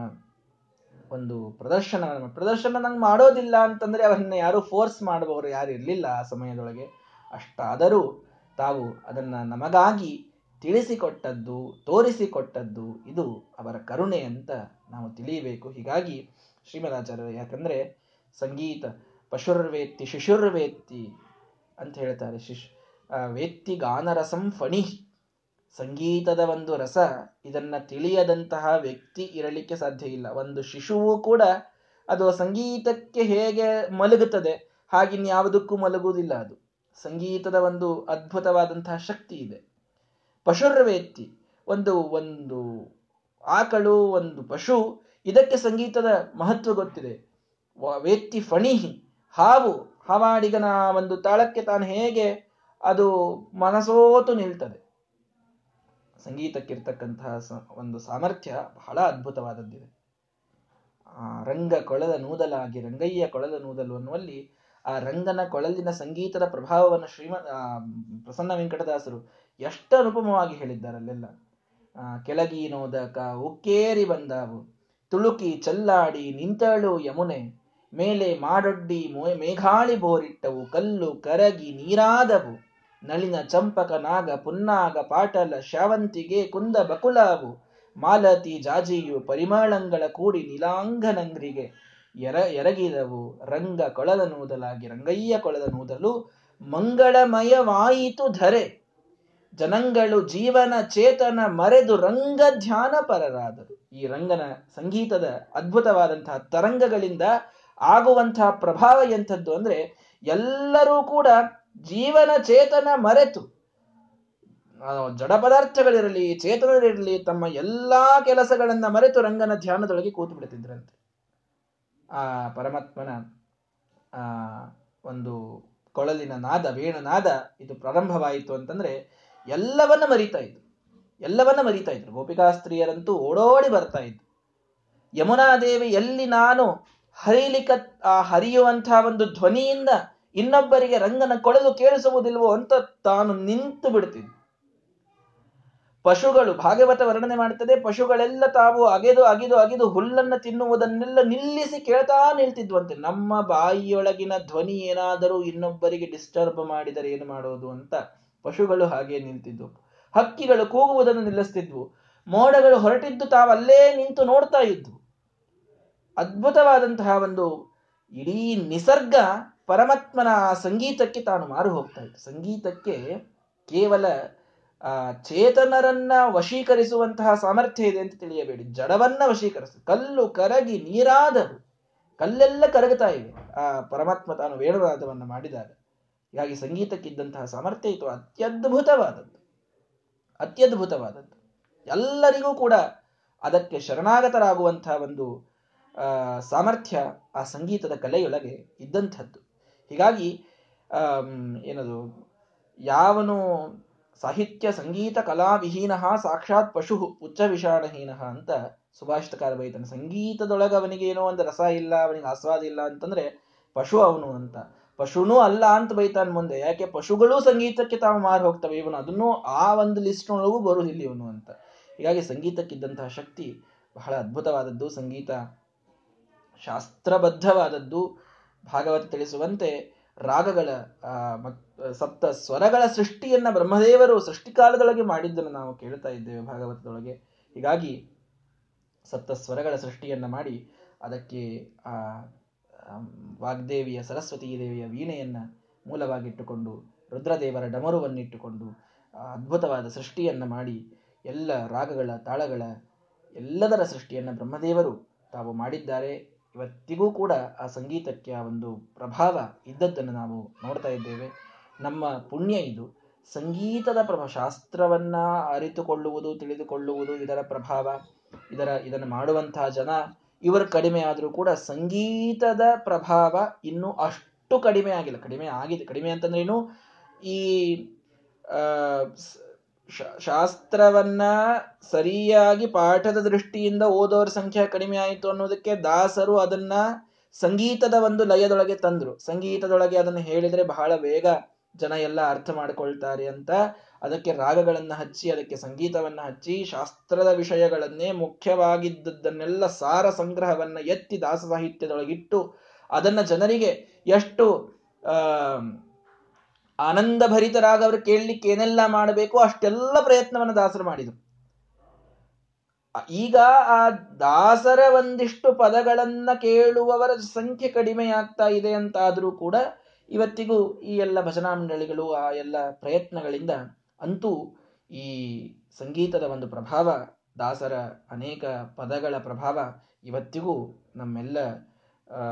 ಒಂದು ಪ್ರದರ್ಶನ ಪ್ರದರ್ಶನ ನಂಗೆ ಮಾಡೋದಿಲ್ಲ ಅಂತಂದ್ರೆ ಅವರನ್ನ ಯಾರು ಫೋರ್ಸ್ ಮಾಡುವವರು ಯಾರು ಇರಲಿಲ್ಲ ಆ ಸಮಯದೊಳಗೆ. ಅಷ್ಟಾದರೂ ತಾವು ಅದನ್ನ ನಮಗಾಗಿ ತಿಳಿಸಿಕೊಟ್ಟದ್ದು, ತೋರಿಸಿಕೊಟ್ಟದ್ದು ಇದು ಅವರ ಕರುಣೆ ಅಂತ ನಾವು ತಿಳಿಯಬೇಕು. ಹೀಗಾಗಿ ಶ್ರೀಮದಾಚಾರ್ಯರು, ಯಾಕಂದ್ರೆ ಸಂಗೀತ ಪಶುರ್ವೇತ್ತಿ ಶಿಶುರ್ವೇತ್ತಿ ಅಂತ ಹೇಳ್ತಾರೆ. ಶಿಶು ವೇತ್ತಿ ಗಾನರಸಂ ಫಣಿ ಸಂಗೀತದ ಒಂದು ರಸ, ಇದನ್ನ ತಿಳಿಯದಂತಹ ವ್ಯಕ್ತಿ ಇರಲಿಕ್ಕೆ ಸಾಧ್ಯ ಇಲ್ಲ. ಒಂದು ಶಿಶುವು ಕೂಡ ಅದು ಸಂಗೀತಕ್ಕೆ ಹೇಗೆ ಮಲಗುತ್ತದೆ, ಹಾಗಿನ್ಯಾವುದಕ್ಕೂ ಮಲಗುವುದಿಲ್ಲ ಅದು. ಸಂಗೀತದ ಒಂದು ಅದ್ಭುತವಾದಂತಹ ಶಕ್ತಿ ಇದೆ. ಪಶುರ್ವೇತ್ತಿ, ಒಂದು ಒಂದು ಆಕಳು, ಒಂದು ಪಶು, ಇದಕ್ಕೆ ಸಂಗೀತದ ಮಹತ್ವ ಗೊತ್ತಿದೆ. ವೇತ್ತಿ ಫಣಿಹಿ, ಹಾವು, ಹಾವಾಡಿಗನ ಒಂದು ತಾಳಕ್ಕೆ ತಾನು ಹೇಗೆ ಅದು ಮನಸೋತು ನಿಲ್ತದೆ. ಸಂಗೀತಕ್ಕಿರ್ತಕ್ಕಂತಹ ಒಂದು ಸಾಮರ್ಥ್ಯ ಬಹಳ ಅದ್ಭುತವಾದದ್ದಿದೆ. ರಂಗ ಕೊಳದ ನೂದಲಾಗಿ, ರಂಗಯ್ಯ ಕೊಳದ ನೂದಲು ಅನ್ನುವಲ್ಲಿ ಆ ರಂಗನ ಕೊಳಲಿನ ಸಂಗೀತದ ಪ್ರಭಾವವನ್ನು ಶ್ರೀಮ ಪ್ರಸನ್ನ ವೆಂಕಟದಾಸರು ಎಷ್ಟು ಅನುಪಮವಾಗಿ ಹೇಳಿದ್ದಾರಲ್ಲೆಲ್ಲ ಕೆಳಗಿ ನೋದಕ, ಉಕ್ಕೇರಿ ಬಂದಾವು, ತುಳುಕಿ ಚಲ್ಲಾಡಿ ನಿಂತಳು ಯಮುನೆ, ಮೇಲೆ ಮಾಡೊಡ್ಡಿ ಮೇಘಾಳಿ ಬೋರಿಟ್ಟವು, ಕಲ್ಲು ಕರಗಿ ನೀರಾದವು. ನಳಿನ ಚಂಪಕ ನಾಗ ಪುನ್ನಾಗ ಪಾಟಲ ಶಾವಂತಿಗೆ ಕುಂದ ಬಕುಲಾವು ಮಾಲತಿ ಜಾಜಿಯು ಪರಿಮಾಳಂಗಳ ಕೂಡಿ ನೀಲಾಂಗನಂಗ್ರಿಗೆ ಎರ, ಎರಗಿದವು. ರಂಗ ಕೊಳದ ನೂದಲಾಗಿ ರಂಗಯ್ಯ ಕೊಳದ ನೂದಲು ಮಂಗಳಮಯವಾಯಿತು ಧರೆ. ಜನಂಗಳು ಜೀವನ ಚೇತನ ಮರೆದು ರಂಗ ಧ್ಯಾನ ಪರರಾದರು. ಈ ರಂಗನ ಸಂಗೀತದ ಅದ್ಭುತವಾದಂತಹ ತರಂಗಗಳಿಂದ ಆಗುವಂತಹ ಪ್ರಭಾವ ಎಂಥದ್ದು ಅಂದ್ರೆ ಎಲ್ಲರೂ ಕೂಡ ಜೀವನ ಚೇತನ ಮರೆತು. ಜಡ ಪದಾರ್ಥಗಳಿರಲಿ, ಚೇತನರಿರಲಿ, ತಮ್ಮ ಎಲ್ಲಾ ಕೆಲಸಗಳನ್ನ ಮರೆತು ರಂಗನ ಧ್ಯಾನದೊಳಗೆ ಕೂತು ಬಿಡುತ್ತಿದ್ರಂತೆ ಆ ಪರಮಾತ್ಮನ, ಆ ಒಂದು ಕೊಳಲಿನ ನಾದ ವೇಣುನಾದ ಇದು ಪ್ರಾರಂಭವಾಯಿತು ಅಂತಂದ್ರೆ ಎಲ್ಲವನ್ನ ಮರಿತಾ ಇದ್ರು. ಎಲ್ಲವನ್ನ ಮರಿತಾ ಇದ್ರು. ಗೋಪಿಕಾಸ್ತ್ರೀಯರಂತೂ ಓಡೋಡಿ ಬರ್ತಾ ಇದ್ರು. ಯಮುನಾದೇವಿ ಎಲ್ಲಿ ನಾನು ಹರಿಲಿಕ್ಕ ಆ ಹರಿಯುವಂತಹ ಒಂದು ಧ್ವನಿಯಿಂದ ಇನ್ನೊಬ್ಬರಿಗೆ ರಂಗನ ಕೊಳಲು ಕೇಳಿಸುವುದಿಲ್ವೋ ಅಂತ ತಾನು ನಿಂತು ಬಿಡುತ್ತಿದ್ದ. ಪಶುಗಳು ಭಾಗವತ ವರ್ಣನೆ ಮಾಡುತ್ತದೆ. ಪಶುಗಳೆಲ್ಲ ತಾವು ಅಗೆದು ಅಗೆದು ಅಗೆದು ಹುಲ್ಲನ್ನ ತಿನ್ನುವುದನ್ನೆಲ್ಲ ನಿಲ್ಲಿಸಿ ಕೇಳ್ತಾ ನಿಲ್ತಿದ್ವಂತೆ. ನಮ್ಮ ಬಾಯಿಯೊಳಗಿನ ಧ್ವನಿ ಏನಾದರೂ ಇನ್ನೊಬ್ಬರಿಗೆ ಡಿಸ್ಟರ್ಬ್ ಮಾಡಿದರೆ ಏನು ಮಾಡೋದು ಅಂತ ಪಶುಗಳು ಹಾಗೆ ನಿಲ್ತಿದ್ವು ಹಕ್ಕಿಗಳು ಕೂಗುವುದನ್ನು ನಿಲ್ಲಿಸ್ತಿದ್ವು. ಮೋಡಗಳು ಹೊರಟಿದ್ದು ತಾವಲ್ಲೇ ನಿಂತು ನೋಡ್ತಾ ಇದ್ವು. ಅದ್ಭುತವಾದಂತಹ ಒಂದು ಇಡೀ ನಿಸರ್ಗ ಪರಮಾತ್ಮನ ಸಂಗೀತಕ್ಕೆ ತಾನು ಮಾರು ಹೋಗ್ತಾ ಇತ್ತು ಸಂಗೀತಕ್ಕೆ ಕೇವಲ ಚೇತನರನ್ನ ವಶೀಕರಿಸುವಂತಹ ಸಾಮರ್ಥ್ಯ ಇದೆ ಅಂತ ತಿಳಿಯಬೇಡಿ. ಜಡವನ್ನ ವಶೀಕರಿಸ. ಕಲ್ಲು ಕರಗಿ ನೀರಾದರು. ಕಲ್ಲೆಲ್ಲ ಕರಗತಾ ಇವೆ ಆ, ಪರಮಾತ್ಮ ತಾನು ವೇಣುವಾದವನ್ನ ಮಾಡಿದಾಗ. ಹೀಗಾಗಿ ಸಂಗೀತಕ್ಕಿದ್ದಂತಹ ಸಾಮರ್ಥ್ಯ ಇತ್ತು ಅತ್ಯದ್ಭುತವಾದದ್ದು. ಅತ್ಯದ್ಭುತವಾದದ್ದು. ಎಲ್ಲರಿಗೂ ಕೂಡ ಅದಕ್ಕೆ ಶರಣಾಗತರಾಗುವಂತಹ ಒಂದು ಸಾಮರ್ಥ್ಯ ಆ ಸಂಗೀತದ ಕಲೆಯೊಳಗೆ ಇದ್ದಂಥದ್ದು. ಹೀಗಾಗಿ ಏನದು, ಯಾವನು ಸಾಹಿತ್ಯ ಸಂಗೀತ ಕಲಾವಿಹೀನ ಸಾಕ್ಷಾತ್ ಪಶು ಉಚ್ಚ ವಿಷಾಣಹೀನ ಅಂತ ಸುಭಾಷಿತಕಾರ ಬೈತಾನೆ. ಸಂಗೀತದೊಳಗೆ ಅವನಿಗೆ ಏನೋ ಒಂದು ರಸ ಇಲ್ಲ, ಅವನಿಗೆ ಆಸ್ವಾದ ಇಲ್ಲ ಅಂತಂದ್ರೆ ಪಶು ಅವನು ಅಂತ. ಪಶುನೂ ಅಲ್ಲ ಅಂತ ಬೈತಾನೆ ಮುಂದೆ. ಯಾಕೆ? ಪಶುಗಳು ಸಂಗೀತಕ್ಕೆ ತಾವು ಮಾರು ಹೋಗ್ತವೆ. ಇವನು ಅದನ್ನು ಆ ಒಂದು ಲಿಸ್ಟ್ನೊಳಗೂ ಬರುವುದಿಲ್ಲ ಇವನು ಅಂತ. ಹೀಗಾಗಿ ಸಂಗೀತಕ್ಕಿದ್ದಂತಹ ಶಕ್ತಿ ಬಹಳ ಅದ್ಭುತವಾದದ್ದು. ಸಂಗೀತ ಶಾಸ್ತ್ರಬದ್ಧವಾದದ್ದು. ಭಾಗವತ ತಿಳಿಸುವಂತೆ ರಾಗಗಳ ಸಪ್ತ ಸ್ವರಗಳ ಸೃಷ್ಟಿಯನ್ನ ಬ್ರಹ್ಮದೇವರು ಸೃಷ್ಟಿಕಾಲದೊಳಗೆ ಮಾಡಿದ್ದನ್ನು ನಾವು ಕೇಳ್ತಾ ಇದ್ದೇವೆ ಭಾಗವತದೊಳಗೆ. ಹೀಗಾಗಿ ಸಪ್ತ ಸ್ವರಗಳ ಸೃಷ್ಟಿಯನ್ನ ಮಾಡಿ ಅದಕ್ಕೆ, ಆ ವಾಗ್ದೇವಿಯ ಸರಸ್ವತೀ ದೇವಿಯ ವೀಣೆಯನ್ನ ಮೂಲವಾಗಿಟ್ಟುಕೊಂಡು ರುದ್ರದೇವರ ಡಮರುವನ್ನಿಟ್ಟುಕೊಂಡು ಅದ್ಭುತವಾದ ಸೃಷ್ಟಿಯನ್ನ ಮಾಡಿ ಎಲ್ಲ ರಾಗಗಳ ತಾಳಗಳ ಎಲ್ಲದರ ಸೃಷ್ಟಿಯನ್ನ ಬ್ರಹ್ಮದೇವರು ತಾವು ಮಾಡಿದ್ದಾರೆ. ಇವತ್ತಿಗೂ ಕೂಡ ಆ ಸಂಗೀತಕ್ಕೆ ಆ ಒಂದು ಪ್ರಭಾವ ಇದ್ದದ್ದನ್ನು ನಾವು ನೋಡ್ತಾ ಇದ್ದೇವೆ. ನಮ್ಮ ಪುಣ್ಯ ಇದು. ಸಂಗೀತದ ಪ್ರಭ, ಶಾಸ್ತ್ರವನ್ನ ಅರಿತುಕೊಳ್ಳುವುದು, ತಿಳಿದುಕೊಳ್ಳುವುದು ಇದರ ಪ್ರಭಾವ. ಇದರ, ಇದನ್ನು ಮಾಡುವಂತಹ ಜನ ಇವರು ಕಡಿಮೆ ಆದರೂ ಕೂಡ ಸಂಗೀತದ ಪ್ರಭಾವ ಇನ್ನೂ ಅಷ್ಟು ಕಡಿಮೆ ಆಗಿಲ್ಲ. ಕಡಿಮೆ ಆಗಿದೆ. ಕಡಿಮೆ ಅಂತಂದ್ರೇನು ಈ ಶಾಸ್ತ್ರವನ್ನ ಸರಿಯಾಗಿ ಪಾಠದ ದೃಷ್ಟಿಯಿಂದ ಓದೋರ ಸಂಖ್ಯೆ ಕಡಿಮೆ ಆಯಿತು ಅನ್ನೋದಕ್ಕೆ ದಾಸರು ಅದನ್ನ ಸಂಗೀತದ ಒಂದು ಲಯದೊಳಗೆ ತಂದ್ರು. ಸಂಗೀತದೊಳಗೆ ಅದನ್ನು ಹೇಳಿದ್ರೆ ಬಹಳ ಬೇಗ ಜನ ಎಲ್ಲ ಅರ್ಥ ಮಾಡಿಕೊಳ್ತಾರೆ ಅಂತ ಅದಕ್ಕೆ ರಾಗಗಳನ್ನು ಹಚ್ಚಿ, ಅದಕ್ಕೆ ಸಂಗೀತವನ್ನ ಹಚ್ಚಿ, ಶಾಸ್ತ್ರದ ವಿಷಯಗಳನ್ನೇ ಮುಖ್ಯವಾಗಿದ್ದದ್ದನ್ನೆಲ್ಲ ಸಾರ ಸಂಗ್ರಹವನ್ನು ಎತ್ತಿ ದಾಸ ಸಾಹಿತ್ಯದೊಳಗಿಟ್ಟು ಅದನ್ನ ಜನರಿಗೆ ಎಷ್ಟು ಆನಂದ ಭರಿತರಾಗ ಅವರು ಕೇಳಲಿಕ್ಕೆ ಏನೆಲ್ಲ ಮಾಡಬೇಕು ಅಷ್ಟೆಲ್ಲ ಪ್ರಯತ್ನವನ್ನು ದಾಸರು ಮಾಡಿದರು. ಈಗ ಆ ದಾಸರ ಒಂದಿಷ್ಟು ಪದಗಳನ್ನ ಕೇಳುವವರ ಸಂಖ್ಯೆ ಕಡಿಮೆಯಾಗ್ತಾ ಇದೆ ಅಂತಾದರೂ ಕೂಡ ಇವತ್ತಿಗೂ ಈ ಎಲ್ಲ ಭಜನಾ ಮಂಡಳಿಗಳು ಆ ಎಲ್ಲ ಪ್ರಯತ್ನಗಳಿಂದ ಅಂತೂ ಈ ಸಂಗೀತದ ಒಂದು ಪ್ರಭಾವ, ದಾಸರ ಅನೇಕ ಪದಗಳ ಪ್ರಭಾವ ಇವತ್ತಿಗೂ ನಮ್ಮೆಲ್ಲ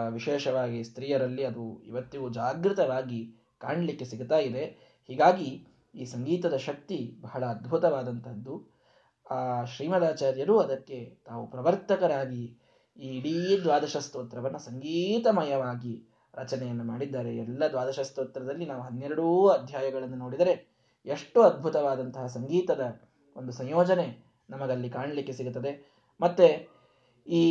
ವಿಶೇಷವಾಗಿ ಸ್ತ್ರೀಯರಲ್ಲಿ ಅದು ಇವತ್ತಿಗೂ ಜಾಗೃತವಾಗಿ ಕಾಣಲಿಕ್ಕೆ ಸಿಗ್ತಾ ಇದೆ. ಹೀಗಾಗಿ ಈ ಸಂಗೀತದ ಶಕ್ತಿ ಬಹಳ ಅದ್ಭುತವಾದಂಥದ್ದು ಆ ಶ್ರೀಮದಾಚಾರ್ಯರು ಅದಕ್ಕೆ ತಾವು ಪ್ರವರ್ತಕರಾಗಿ ಈ ಇಡೀ ದ್ವಾದಶ ಸ್ತೋತ್ರವನ್ನು ಸಂಗೀತಮಯವಾಗಿ ರಚನೆಯನ್ನು ಮಾಡಿದ್ದಾರೆ. ಎಲ್ಲ ದ್ವಾದಶ ಸ್ತೋತ್ರದಲ್ಲಿ ನಾವು ಹನ್ನೆರಡೂ ಅಧ್ಯಾಯಗಳನ್ನು ನೋಡಿದರೆ ಎಷ್ಟು ಅದ್ಭುತವಾದಂತಹ ಸಂಗೀತದ ಒಂದು ಸಂಯೋಜನೆ ನಮಗಲ್ಲಿ ಕಾಣಲಿಕ್ಕೆ ಸಿಗುತ್ತದೆ. ಮತ್ತೆ ಈ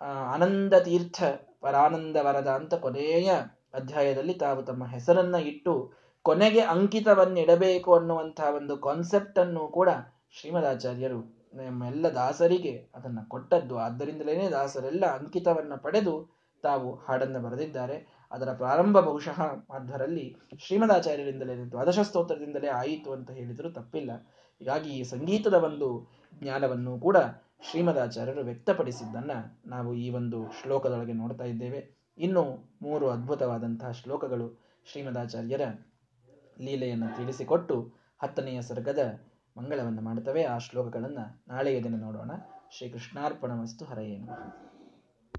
ಆನಂದ ತೀರ್ಥ ಪರಾನಂದ ವರದ ಅಂತ ಕೊನೆಯ ಅಧ್ಯಾಯದಲ್ಲಿ ತಾವು ತಮ್ಮ ಹೆಸರನ್ನ ಇಟ್ಟು ಕೊನೆಗೆ ಅಂಕಿತವನ್ನಿಡಬೇಕು ಅನ್ನುವಂತಹ ಒಂದು ಕಾನ್ಸೆಪ್ಟ್ ಅನ್ನು ಕೂಡ ಶ್ರೀಮದಾಚಾರ್ಯರು ನಮ್ಮೆಲ್ಲ ದಾಸರಿಗೆ ಅದನ್ನ ಕೊಟ್ಟದ್ದು. ಆದ್ದರಿಂದಲೇ ದಾಸರೆಲ್ಲ ಅಂಕಿತವನ್ನ ಪಡೆದು ತಾವು ಹಾಡನ್ನು ಬರೆದಿದ್ದಾರೆ. ಅದರ ಪ್ರಾರಂಭ ಬಹುಶಃ ಅದರಲ್ಲಿ ಶ್ರೀಮದಾಚಾರ್ಯರಿಂದಲೇ ದ್ವಾದಶ ಸ್ತೋತ್ರದಿಂದಲೇ ಆಯಿತು ಅಂತ ಹೇಳಿದರೂ ತಪ್ಪಿಲ್ಲ. ಹೀಗಾಗಿ ಈ ಸಂಗೀತದ ಒಂದು ಜ್ಞಾನವನ್ನು ಕೂಡ ಶ್ರೀಮದಾಚಾರ್ಯರು ವ್ಯಕ್ತಪಡಿಸಿದ್ದನ್ನ ನಾವು ಈ ಒಂದು ಶ್ಲೋಕದೊಳಗೆ ನೋಡ್ತಾ ಇದ್ದೇವೆ. ಇನ್ನು ಮೂರು ಅದ್ಭುತವಾದಂತಹ ಶ್ಲೋಕಗಳು ಶ್ರೀಮದಾಚಾರ್ಯರ ಲೀಲೆಯನ್ನು ತಿಳಿಸಿಕೊಟ್ಟು ಹತ್ತನೆಯ ಸರ್ಗದ ಮಂಗಳವನ್ನು ಮಾಡುತ್ತವೆ. ಆ ಶ್ಲೋಕಗಳನ್ನು ನಾಳೆಯ ದಿನ ನೋಡೋಣ. ಶ್ರೀ ಕೃಷ್ಣಾರ್ಪಣ ವಸ್ತು